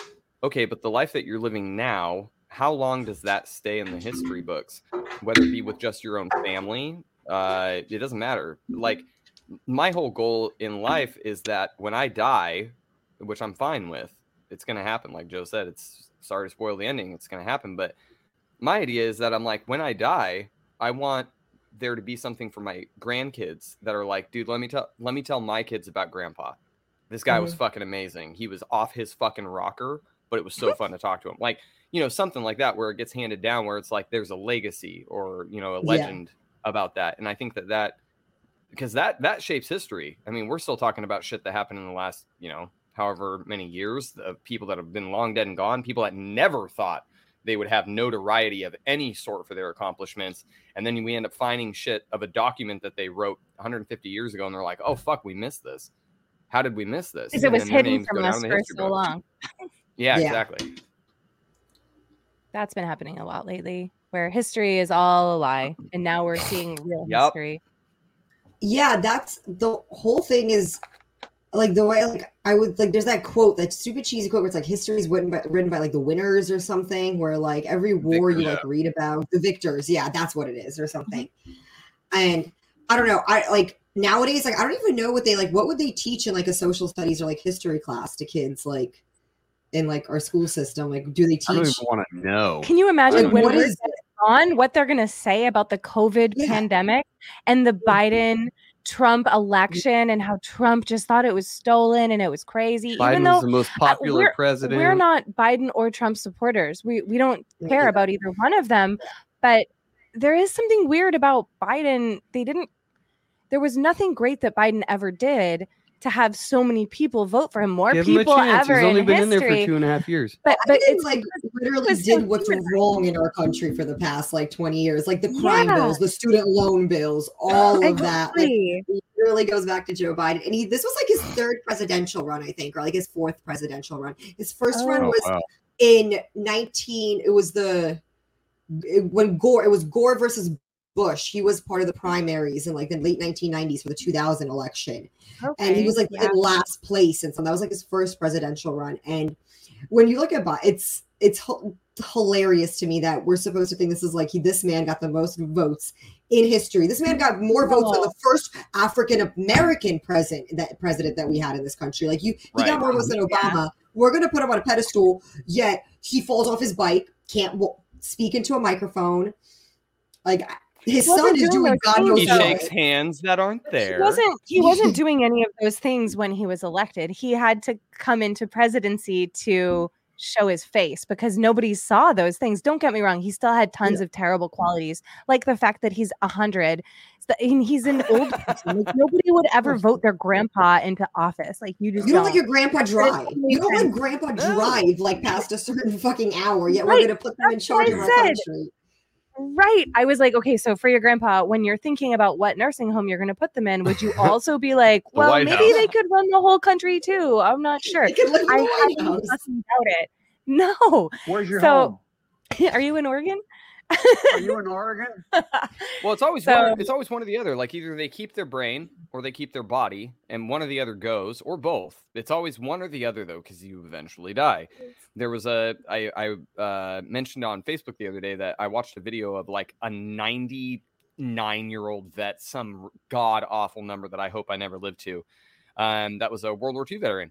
okay, but the life that you're living now how long does that stay in the history books? Whether it be with just your own family, uh, it doesn't matter. Like my whole goal in life is that when I die, which I'm fine with, it's gonna happen. Like Joe said, it's sorry to spoil the ending, it's gonna happen. But my idea is that I'm like, when I die, I want there to be something for my grandkids that are like, dude, let me tell let me tell my kids about grandpa. This guy was mm-hmm. fucking amazing. He was off his fucking rocker, but it was so fun to talk to him. Like, you know, something like that where it gets handed down where it's like there's a legacy or, you know, a Yeah. legend about that. And I think that that because that that shapes history. I mean, we're still talking about shit that happened in the last, you know, however many years of people that have been long dead and gone, people that never thought they would have notoriety of any sort for their accomplishments. And then we end up finding shit of a document that they wrote 150 years ago, and they're like, "Oh fuck, we missed this. How did we miss this?" Because it was hidden from us for so books. long. Yeah, Yeah. exactly. That's been happening a lot lately, where history is all a lie, and now we're seeing real Yup. history. yeah that's the whole thing is like the way like i would like there's that quote that stupid cheesy quote where it's like history is written by written by like the winners or something where like every war you Victors. like read about the victors yeah that's what it is or mm-hmm. something and i don't know i like nowadays like i don't even know what they like what would they teach in like a social studies or like history class to kids like in like our school system like do they teach I don't even want to know. Can you imagine like when what on what they're going to say about the COVID Yeah. pandemic and the Biden Trump election and how Trump just thought it was stolen and it was crazy. Biden Even was though the most popular we're- president. we're not Biden or Trump supporters, we we don't care about either one of them. But there is something weird about Biden. They didn't. There was nothing great that Biden ever did to have so many people vote for him. More Give him a people chance. ever He's only in been in there history. for two and a half years. but but Biden, it's like literally was so did what's wrong in our country for the past like 20 years like the crime Yeah. bills the student loan bills all of that like really goes back to joe Biden. and he this was like his third presidential run i think or like his fourth presidential run his first run Oh. was wow. in 19 it was the when gore it was gore versus bush he was part of the primaries in like the late 1990s for the 2000 election. And he was like yeah. in last place and so that was like his first presidential run. And when you look at Bi- it's it's h- hilarious to me that we're supposed to think this is like he, this man got the most votes in history. This man got more votes than the first african american president that president that we had in this country. Like you he Right. got more votes than obama. We're going to put him on a pedestal yet he falls off his bike can't w- speak into a microphone. Like his Wasn't son is doing doing god knows He though. what. shakes hands that aren't there. He wasn't he wasn't doing any of those things when he was elected. He had to come into presidency to show his face because nobody saw those things. Don't get me wrong, he still had tons of terrible qualities, like the fact that he's a hundred. and he's an old person. Like, nobody would ever vote their grandpa into office. Like you just You don't don't. let your grandpa drive. You don't let grandpa drive like past a certain fucking hour. Yet we're gonna put them in that's what charge of our said. country. Right. I was like, okay, so for your grandpa, when you're thinking about what nursing home you're going to put them in, would you also be like, well, White maybe House. they could run the whole country too? I'm not sure. They could live I the White highly House. doubt it. No. Where's your So- home? Are you in Oregon? Are you in Oregon? Well, it's always So- one, it's always one or the other. Like either they keep their brain or they keep their body, and one or the other goes, or both. It's always one or the other though, because you eventually die. There was a I I uh, mentioned on Facebook the other day that I watched a video of like a 99 year old vet, some god awful number that I hope I never live to. Um, that was a World War II veteran,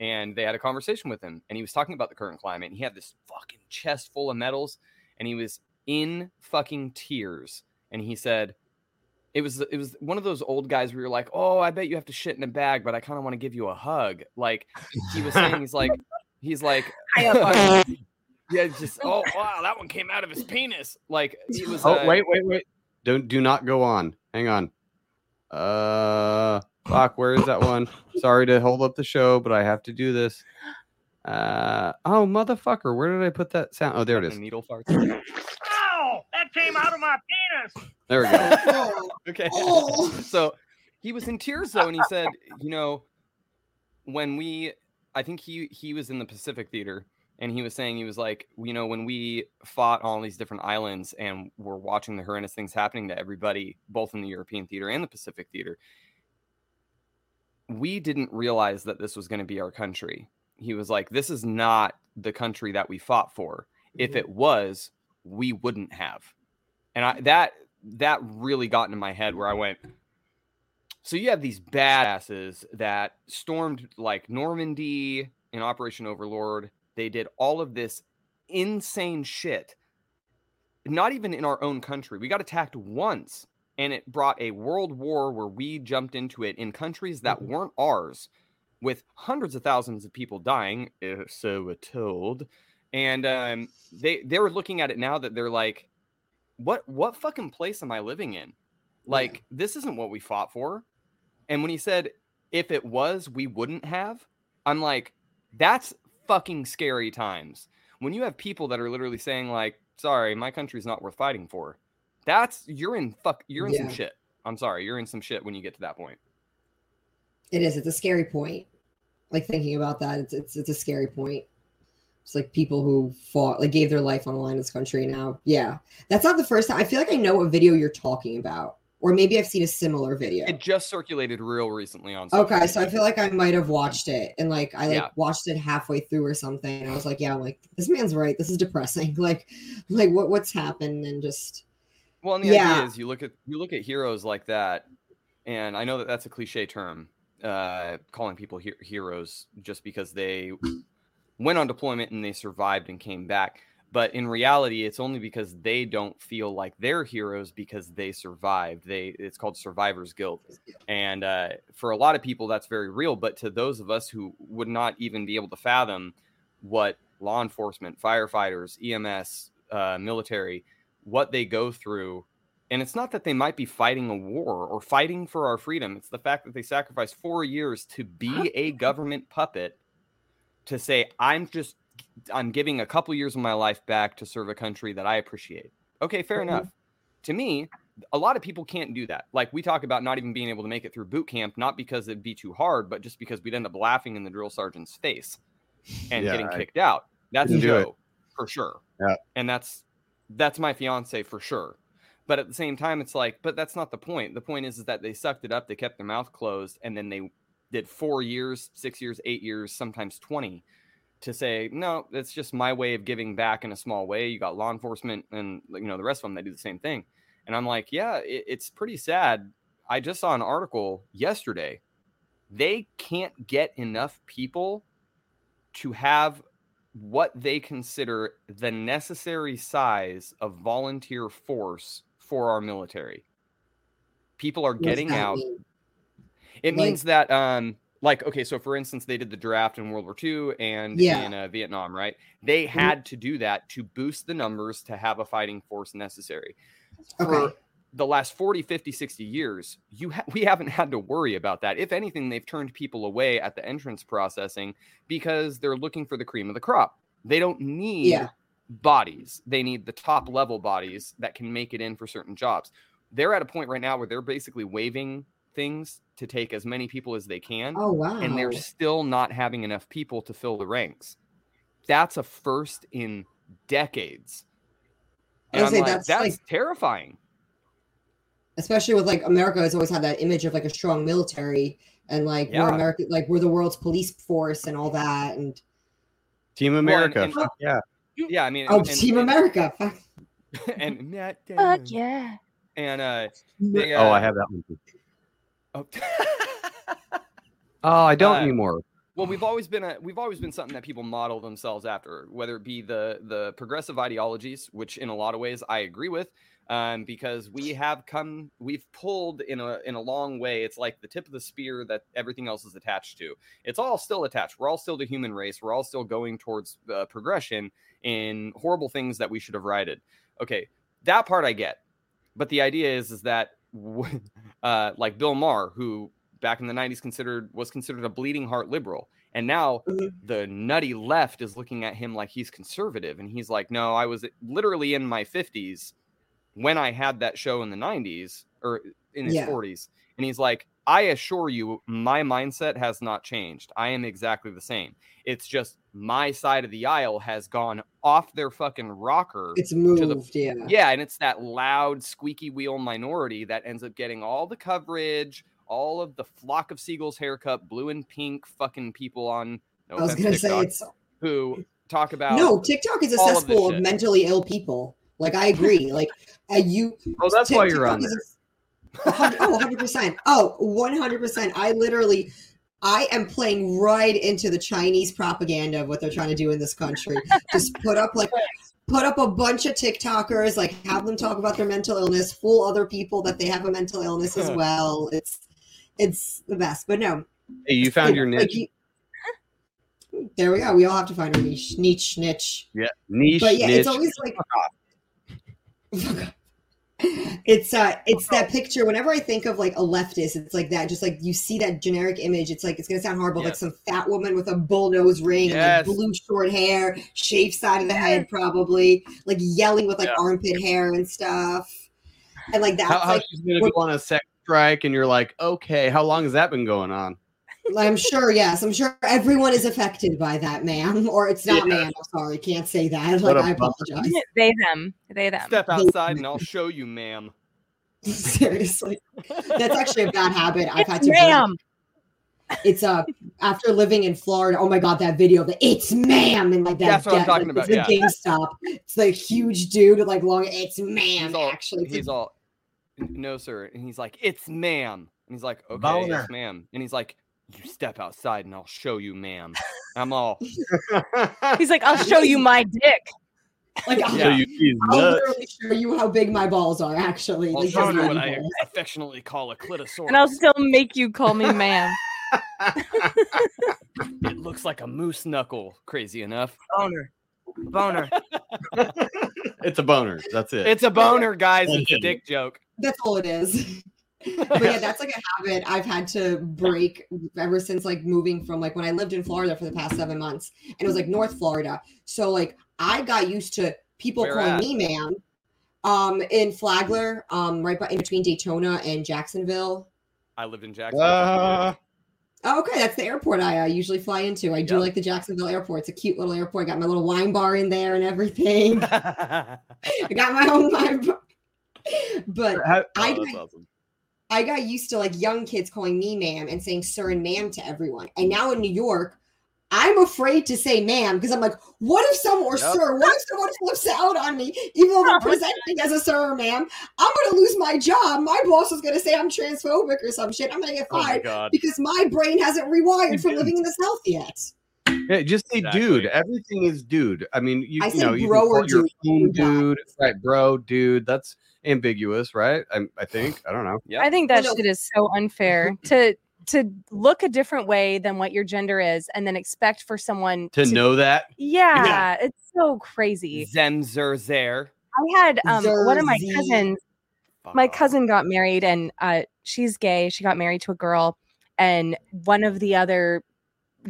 and they had a conversation with him, and he was talking about the current climate. And he had this fucking chest full of medals, and he was in fucking tears and he said it was it was one of those old guys where you're like oh i bet you have to shit in a bag but i kind of want to give you a hug like he was saying he's like he's like yeah it's just oh wow that one came out of his penis like he was Oh uh, wait, wait, wait! Don't do not go on. Hang on. Uh, fuck. Where is that one? Sorry to hold up the show, but I have to do this. Uh oh, motherfucker! Where did I put that sound? Oh, there it is. needle farts Ow! That came out of my penis. There we go. Okay so he was in tears though and he said you know when we i think he he was in the pacific theater and he was saying he was like you know when we fought on all these different islands and we're watching the horrendous things happening to everybody both in the european theater and the pacific theater we didn't realize that this was going to be our country he was like this is not the country that we fought for If Mhm. it was, we wouldn't have. And I that that really got into my head where I went, so you have these badasses that stormed like Normandy in Operation Overlord. They did all of this insane shit. Not even in our own country. We got attacked once and it brought a world war where we jumped into it in countries that Mhm. weren't ours with hundreds of thousands of people dying, so we're told. And um, they they were looking at it now that they're like, what what fucking place am I living in? Like this isn't what we fought for. And when he said if it was, we wouldn't have, I'm like, that's fucking scary times. When you have people that are literally saying like, sorry, my country's not worth fighting for. That's you're in fuck you're in some shit. I'm sorry, you're in some shit when you get to that point. It is. It's a scary point. Like thinking about that, it's it's it's a scary point. It's like people who fought, like gave their life on the line in this country. Now, yeah, that's not the first time. I feel like I know what video you're talking about, or maybe I've seen a similar video. It just circulated real recently on social Okay, so I feel like I might have watched it, and like I like Yeah. watched it halfway through or something, and I was like, yeah, I'm like this man's right. This is depressing. Like, like what what's happened, and just Well, and the Yeah. idea is you look at you look at heroes like that, and I know that that's a cliche term, uh, calling people he- heroes just because they went on deployment and they survived and came back. But in reality, it's only because they don't feel like they're heroes because they survived. They it's called survivor's guilt, and uh, for a lot of people, that's very real. But to those of us who would not even be able to fathom what law enforcement, firefighters, EMS, uh, military, what they go through. And it's not that they might be fighting a war or fighting for our freedom. It's the fact that they sacrificed four years to be a government puppet to say, I'm just, I'm giving a couple years of my life back to serve a country that I appreciate. Okay, fair Mhm. enough. To me, a lot of people can't do that. Like we talk about not even being able to make it through boot camp, not because it'd be too hard, but just because we'd end up laughing in the drill sergeant's face and Yeah, getting I kicked out. That's couldn't do it. Joe for sure. Yeah. And that's that's my fiance for sure. But at the same time, it's like, but that's not the point. The point is, is that they sucked it up, they kept their mouth closed, and then they did four years, six years, eight years, sometimes 20 to say, no, it's just my way of giving back in a small way. You got law enforcement and you know the rest of them they do the same thing. And I'm like, yeah, it, it's pretty sad. I just saw an article yesterday. They can't get enough people to have what they consider the necessary size of volunteer force for our military. People are getting out. mean? It Like- means that, um, like, okay, so for instance, they did the draft in World War II and Yeah. in uh, Vietnam, right? They Mhm. had to do that to boost the numbers to have a fighting force necessary. Okay, For the last 40, 50, 60 years, you ha- we haven't had to worry about that. If anything, they've turned people away at the entrance processing because they're looking for the cream of the crop. They don't need Yeah. bodies. They need the top level bodies that can make it in for certain jobs. They're at a point right now where they're basically waiving things to take as many people as they can, oh wow, and they're still not having enough people to fill the ranks. That's a first in decades. I And I'm gonna like, say, that's, that's, like- terrifying. especially with like America has always had that image of like a strong military and like we're America, like we're the world's police force and all that, and Team and- America. and- fuck yeah. Yeah, I mean, oh, and, Team and, America, fuck. and Matt Fuck yeah. and uh, they, Oh, I uh, have that one. too. Oh. Oh, I don't Uh, anymore. Well, we've always been a we've always been something that people model themselves after, whether it be the the progressive ideologies, which in a lot of ways I agree with, um, because we have come we've pulled in a in a long way. It's like the tip of the spear that everything else is attached to. It's all still attached. We're all still the human race. We're all still going towards uh, progression in horrible things that we should have righted. Okay, that part I get, but the idea is is that uh, like Bill Maher, who back in the 90s considered was considered a bleeding heart liberal and now Mhm. the nutty left is looking at him like he's conservative and he's like no i was literally in my 50s when i had that show in the 90s or in his Yeah. 40s and he's like i assure you my mindset has not changed i am exactly the same it's just my side of the aisle has gone off their fucking rocker It's the- moved, yeah. yeah, and it's that loud, squeaky wheel minority that ends up getting all the coverage, all of the flock of seagulls haircut, blue and pink fucking people on. No I was gonna say it's who talk about. No, TikTok is a all of cesspool of, mentally ill people. Like I agree. Like uh, you. Oh, that's why you're TikTok on there. A- a hundred- oh, 100 percent. Oh, 100 percent. I literally. I am playing right into the Chinese propaganda of what they're trying to do in this country. Just put up like put up a bunch of TikTokers, like have them talk about their mental illness, fool other people that they have a mental illness as well. It's it's the best. But no, Hey, you found your like, niche. you- there we go. We all have to find our niche, niche, niche. yeah, niche. But yeah, niche. it's always like it's uh it's that picture whenever i think of like a leftist it's like that just like you see that generic image it's like it's gonna sound horrible like some fat woman with a bull nose ring Yes. and like blue short hair shaved side of the head probably like yelling with like Yeah. armpit hair and stuff and like that how, how like she's gonna go on a sex strike, and you're like, okay, how long has that been going on? I'm sure yes i'm sure everyone is affected by that ma'am or it's not Yeah. ma'am i'm sorry can't say that What like a i bummer. apologize They them. They them. Step outside and I'll show you, ma'am. seriously that's actually a bad habit i've had to break. ma'am. it's uh after living in Florida. Oh my god, that video, the it's ma'am, and like that. That's what I'm talking like, about, it's The GameStop. It's like huge dude with like long. It's ma'am. He's all, actually, It's he's a- all, no, sir. And he's like, it's ma'am. And he's like, okay, Boner. it's ma'am. And he's like, you step outside and I'll show you, ma'am. I'm all, He's like, I'll show you my dick. like I'll, Yeah. you I'll literally show you how big my balls are. Actually, I'll Like, show you what my I balls. affectionately call a clitosaurus. And I'll still make you call me ma'am. It looks like a moose knuckle. Crazy enough. Boner. Boner. It's a boner. That's it. It's a boner, guys. It's a dick joke. That's all it is. but yeah, that's like a habit I've had to break ever since like moving from like when I lived in Florida for the past seven months, and it was like North Florida. So like I got used to people Where calling at? me ma'am. Um, in Flagler, um, right by, in between Daytona and Jacksonville. I lived in Jacksonville. Uh, Oh, okay, that's the airport I uh, usually fly into. I do Yep. like the Jacksonville airport. It's a cute little airport. got my little wine bar in there and everything. I got my own wine bar. But I- oh, that's awesome. I got used to like young kids calling me ma'am and saying sir and ma'am to everyone. And now in New York, I'm afraid to say ma'am because I'm like, what if someone or Yep. sir, what if someone flips out on me, even though they're presenting as a sir or ma'am? I'm gonna lose my job. My boss is gonna say I'm transphobic or some shit. I'm gonna get oh my fired god. because my brain hasn't rewired from living in the South yet. Yeah, just say Exactly. dude. Everything is dude. I mean, you, I you say know, you bro can or call your dude. own dude, right? Bro, dude. That's ambiguous, right? I, I think. I don't know. Yeah. I think that shit is so unfair to to look a different way than what your gender is and then expect for someone To know that, Yeah, it's so crazy. Zemzer there. I had um one of my cousins my cousin got married and uh she's gay she got married to a girl and one of the other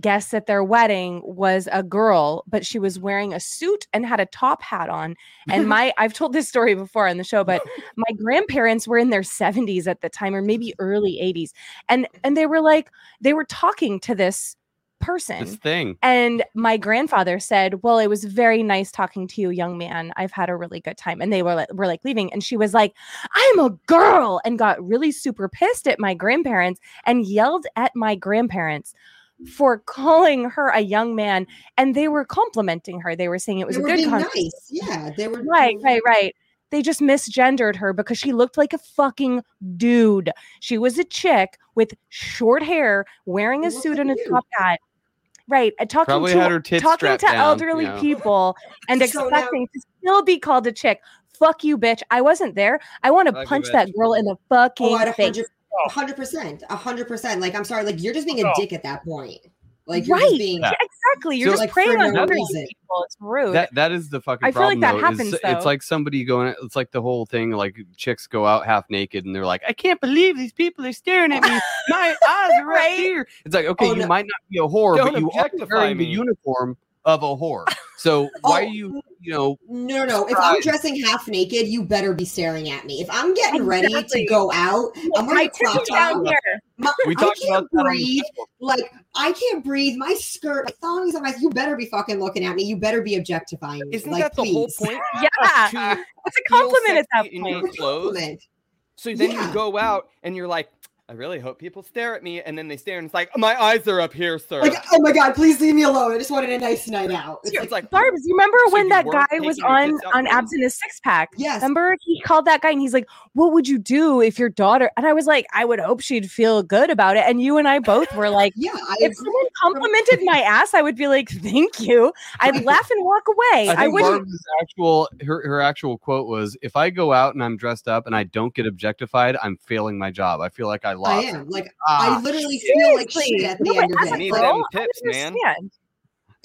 guests at their wedding was a girl but she was wearing a suit and had a top hat on and my i've told this story before on the show but my grandparents were in their 70s at the time or maybe early 80s and and they were like they were talking to this person this thing. and my grandfather said, "Well, it was very nice talking to you, young man. I've had a really good time." And they were like, were like leaving, and she was like, "I'm a girl," and got really super pissed at my grandparents and yelled at my grandparents for calling her a young man. And they were complimenting her. They were saying it was they a good being conversation. nice. Yeah, they were Right, right, right. They just misgendered her because she looked like a fucking dude. She was a chick with short hair, wearing a She suit and a a top hat. Right, talking Probably to had her tits talking to down, elderly you know. people and So now- expecting to still be called a chick. Fuck you, bitch. I wasn't there. I want to punch that girl in the fucking Oh, at a face. Hundred, a hundred percent, a hundred percent. Like, I'm sorry, like you're just being a dick at that point. Like, you're Right. just being. Yeah. Exactly. You're So- just Like, for preying on no other reason. people. It's rude. That that is the fucking I feel like problem. that though, is happens, It's like somebody going. It's like the whole thing. Like chicks go out half naked and they're like, "I can't believe these people are staring at me. My eyes are right Right? here." It's like, okay, Oh, you no. might not be a whore, Don't but you are objectify wearing the me. uniform of a whore. So why Oh. are you, you know, No, no, no. If I'm dressing half naked, you better be staring at me. If I'm getting ready to go out, I'm my wearing a tits crop are down top. here. My, we I can't about that breathe. Like I can't breathe. My skirt, my thongs on my. You better be fucking looking at me. You better be objectifying me. Isn't like, that the whole point? Yeah. It's a compliment at that sexy in your clothes. Compliment. So then Yeah. you go out and you're like, I really hope people stare at me, and then they stare, and it's like my eyes are up here, sir. Like, oh my god, please leave me alone. I just wanted a nice night out. It's it's like, like Barbs, you remember So when you that guy was on tits on abs in his six pack? yes. Remember he called that guy and he's like, "What would you do if your daughter?" And I was like, "I would hope she'd feel good about it." And you and I both were like, Yeah, I "If someone complimented my ass, I would be like, thank you." I'd laugh and walk away. I I, wouldn't. Barb's actual her, her actual quote was, "If I go out and I'm dressed up and I don't get objectified, I'm failing my job. I feel like I I am. Like Ah, I literally feel like Seriously. shit at the No, end of it. Need Like, them girl, I man.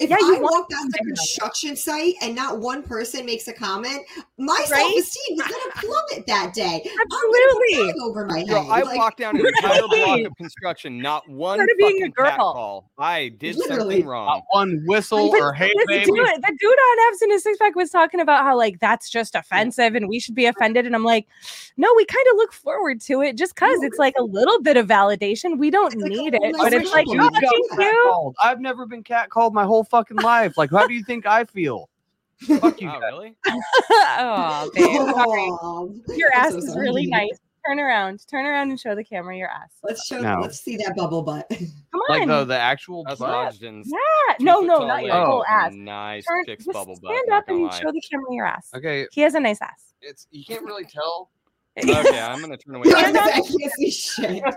Understand. if Yeah, I you want walk past a them to know. construction site and not one person makes a comment, my Right? self-esteem is gonna plummet that day. Absolutely. I'm gonna put over my head. Girl, I Like, walked down an entire block of construction, not one Part of being a fucking cat girl. call. I did Literally. something wrong. not one whistle But or hey baby. dude, the dude on abs in his six pack was talking about how like that's just offensive and we should be offended. And I'm like, no, we kind of look forward to it just because it's like a little bit of validation. We don't It's need little it, but it's like, oh, thank you. I've never been catcalled my whole fucking life. Like, how do you think I feel? Fuck you. Oh, really? oh, babe. Oh, Your ass so is really nice. Turn around. Turn around and show the camera your ass. Let's show. No. Let's see that bubble butt. Come on. Like the the actual That's butt? Yeah. No, no, not your oh. whole and ass. Nice Turn, chick's just bubble butt. stand up and lie. show the camera your ass. Okay, He has a nice ass. it's you can't really tell. Okay, I'm gonna turn away. Yeah, I can't see shit.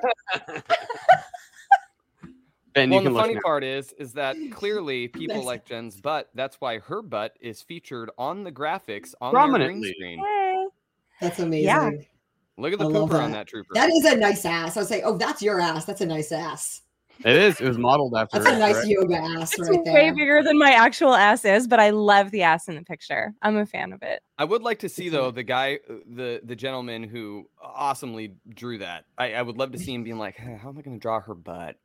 Ben, well, you and can the funny now. part is, is that clearly people like Jen's butt. That's why her butt is featured on the graphics on the green screen. Hey. That's amazing. Yeah. Look at the I love pooper on that. that trooper. That is a nice ass. I was like, oh, that's your ass. That's a nice ass. It is. It was modeled after. That's a nice right? yoga ass It's right way bigger than my actual ass is, but I love the ass in the picture. I'm a fan of it. I would like to see though the guy, uh, the the gentleman who awesomely drew that. I, I would love to see him being like, "Huh, how am I going to draw her butt?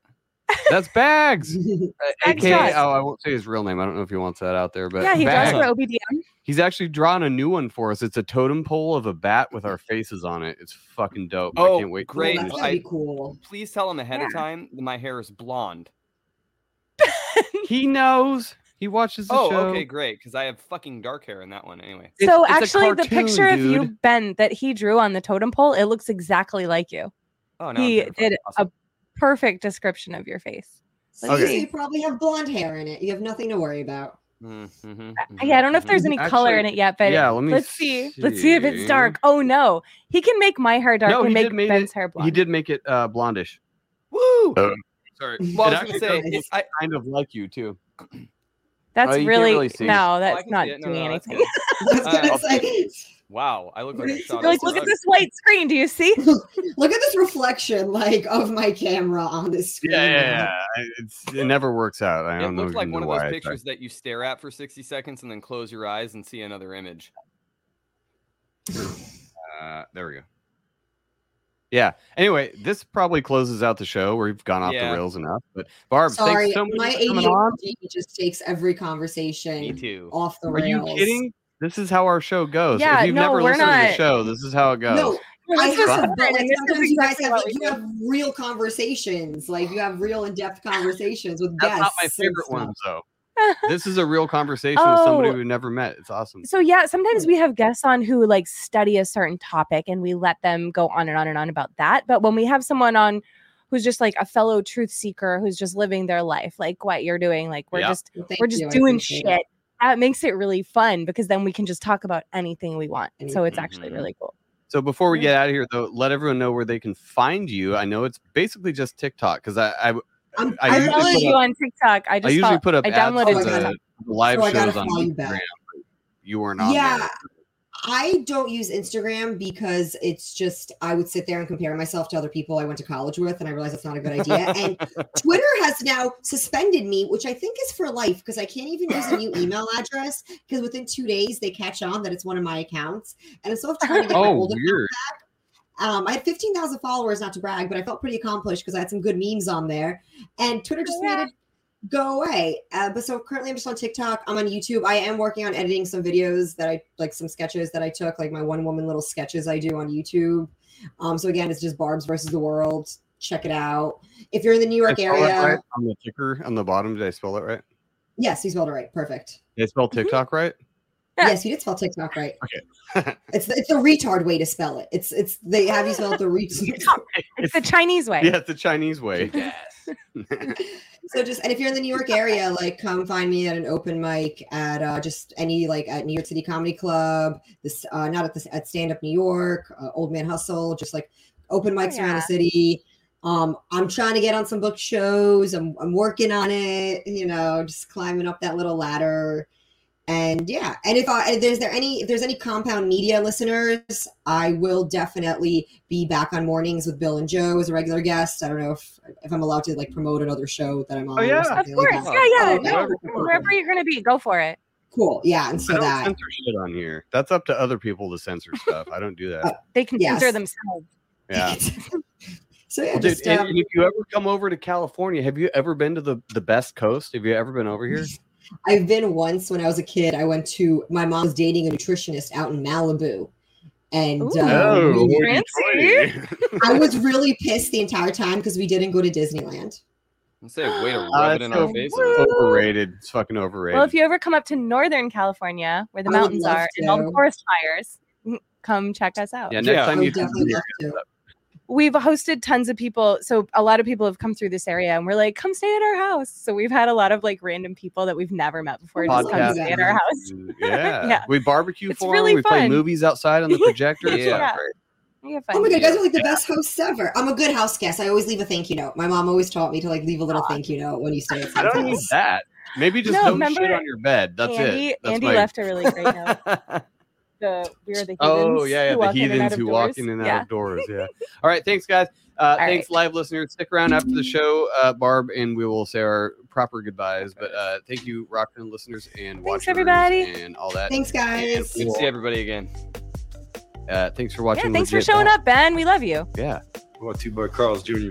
That's Bags. Uh, Bags AKA, oh, I won't say his real name. I don't know if he wants that out there, but yeah, he Bags. draws for OBDM. He's actually drawn a new one for us. It's a totem pole of a bat with our faces on it. It's fucking dope. I Oh, can't wait. great. Oh, that's I- cool. Please tell him ahead of time that my hair is blonde. He knows. He watches the Oh, show. okay, great. Because I have fucking dark hair in that one anyway. It's- so it's a actually, the cartoon, picture of you. Ben, that he drew on the totem pole, it looks exactly like you. Oh no, he did a perfect description of your face. So Okay. you probably have blonde hair in it. You have nothing to worry about. Mm-hmm, yeah, I don't know if there's any color in it yet, but yeah, let me let's see. Let's see if it's dark. Oh no, he can make my hair dark No, and he make did make Ben's it- hair blonde. He did make it uh, blondish. Woo! Uh, Sorry. Well, It I was gonna say, does it- look I, kind of like you too. That's Oh, you really, really no, that's can not see it. No, doing no, that's anything. I was gonna say, wow, I look like a shot. Like, look at this white screen. Do you see? look at this reflection, like of my camera on this screen. Yeah, yeah, yeah. It's it never works out. I It don't know looks like one of those pictures that you stare at for 60 seconds and then close your eyes and see another image. Uh, there we go. Yeah. Anyway, this probably closes out the show. We've gone off Yeah. the rails enough. But Barb, Sorry, thanks so much my for coming on. ADHD just takes every conversation Me too. off the Are you rails. kidding? This is how our show goes. Yeah, if you've no, never we're listened to the not- show, this is how it goes. No, I This is have, like and this is sometimes you guys have like, you have real conversations, like you have real in-depth conversations with That's guests. That's not my favorite stuff. one, though. this is a real conversation with somebody Oh. we've never met. It's awesome. So yeah, sometimes we have guests on who like study a certain topic and we let them go on and on and on about that. But when we have someone on who's just like a fellow truth seeker who's just living their life, like what you're doing, like we're Yeah. just Well, thank we're just you, doing appreciate shit. It. That makes it really fun because then we can just talk about anything we want. So it's actually Mhm. really cool. So before we get out of here, though, let everyone know where they can find you. I know it's basically just TikTok because I, I I'm, I I, usually followed you up- on TikTok. I I just usually fol- put up I downloaded I gotta- the, the live so shows on you Instagram. back. You weren't on yeah, there. I don't use Instagram because it's just I would sit there and compare myself to other people I went to college with, and I realize that's not a good idea. And Twitter has now suspended me, which I think is for life because I can't even use a new email address because within two days they catch on that it's one of my accounts, and I'm still trying to get my Oh, old account weird. Um, I had 15,000 followers, not to brag, but I felt pretty accomplished because I had some good memes on there. And Twitter just Yeah. made it go away. Uh, but so currently I'm just on TikTok. I'm on YouTube. I am working on editing some videos that I like, some sketches that I took, like my one woman little sketches I do on YouTube. Um, so again, it's just Barb's versus the world. Check it out. If you're in the New York Did I spell area, right on the ticker on the bottom. Did I spell it right? yes, you spelled it right. Perfect. Did I spell Mm-hmm. TikTok right? Yeah. Yes, you did spell TikTok right. Okay. it's the, it's the retard way to spell it. It's it's they have you spell it the retard. It's the Chinese way. yeah, it's the Chinese way. So just and if you're in the New York area, like come find me at an open mic at uh, just any like at New York City Comedy Club. This uh, not at this at Stand Up New York, uh, Old Man Hustle, just like open mics around yeah. the city. Um, I'm trying to get on some book shows. I'm I'm working on it. You know, just climbing up that little ladder. And yeah, and if I if there's there any if there's any compound media listeners, I will definitely be back on mornings with Bill and Joe as a regular guest. I don't know if if I'm allowed to like promote another show that I'm on. Oh, yeah. or Of something course. like that. Yeah, yeah. Oh, no, no. Wherever you're gonna be, go for it. Cool. Yeah, and I so don't that censor shit on here. That's up to other people to censor stuff. I don't do that. They can Yes. censor themselves. Yeah. so yeah, Well, dude, just, and, um, and if you ever come over to California, have you ever been to the the best coast? Have you ever been over here? I've been once when I was a kid. I went to my mom was dating a nutritionist out in Malibu, and Ooh. um, Oh, we- I was really pissed the entire time because we didn't go to Disneyland. Let's say way to Uh, rub it in so our faces. overrated. It's fucking overrated. Well, if you ever come up to Northern California, where the I mountains love are and all the forest fires, mm, come check us out. yeah, next Yeah. Time would you come definitely here, love to. We've hosted tons of people. So a lot of people have come through this area and we're like, come stay at our house. So we've had a lot of like random people that we've never met before just come podcast. stay at our house. Yeah. Yeah. we barbecue It's for 'em, really We play movies outside on the projector. It's Yeah. fucking great. We have fun. Oh my god, you guys are like the best hosts ever. I'm a good house guest. I always leave a thank you note. My mom always taught me to like leave a little thank you note when you stay at I don't someone's need house. that. Maybe just No, don't shit on your bed. That's Andy, it. That's Andy my- left a really great note. The we are the heathens. Oh yeah, yeah, the walk in and out heathens who walk in and out Yeah. of doors. Yeah. All right, thanks guys. Uh, thanks live listeners. Stick around after the show, uh, Barb, and we will say our proper goodbyes. But uh, thank you, Rockton listeners and Thanks, watchers everybody. and all that. Thanks, guys. Good to see everybody again. Uh, thanks for watching. Yeah, thanks for showing up, Ben. We love you. Yeah. Brought to you by Carl's Jr.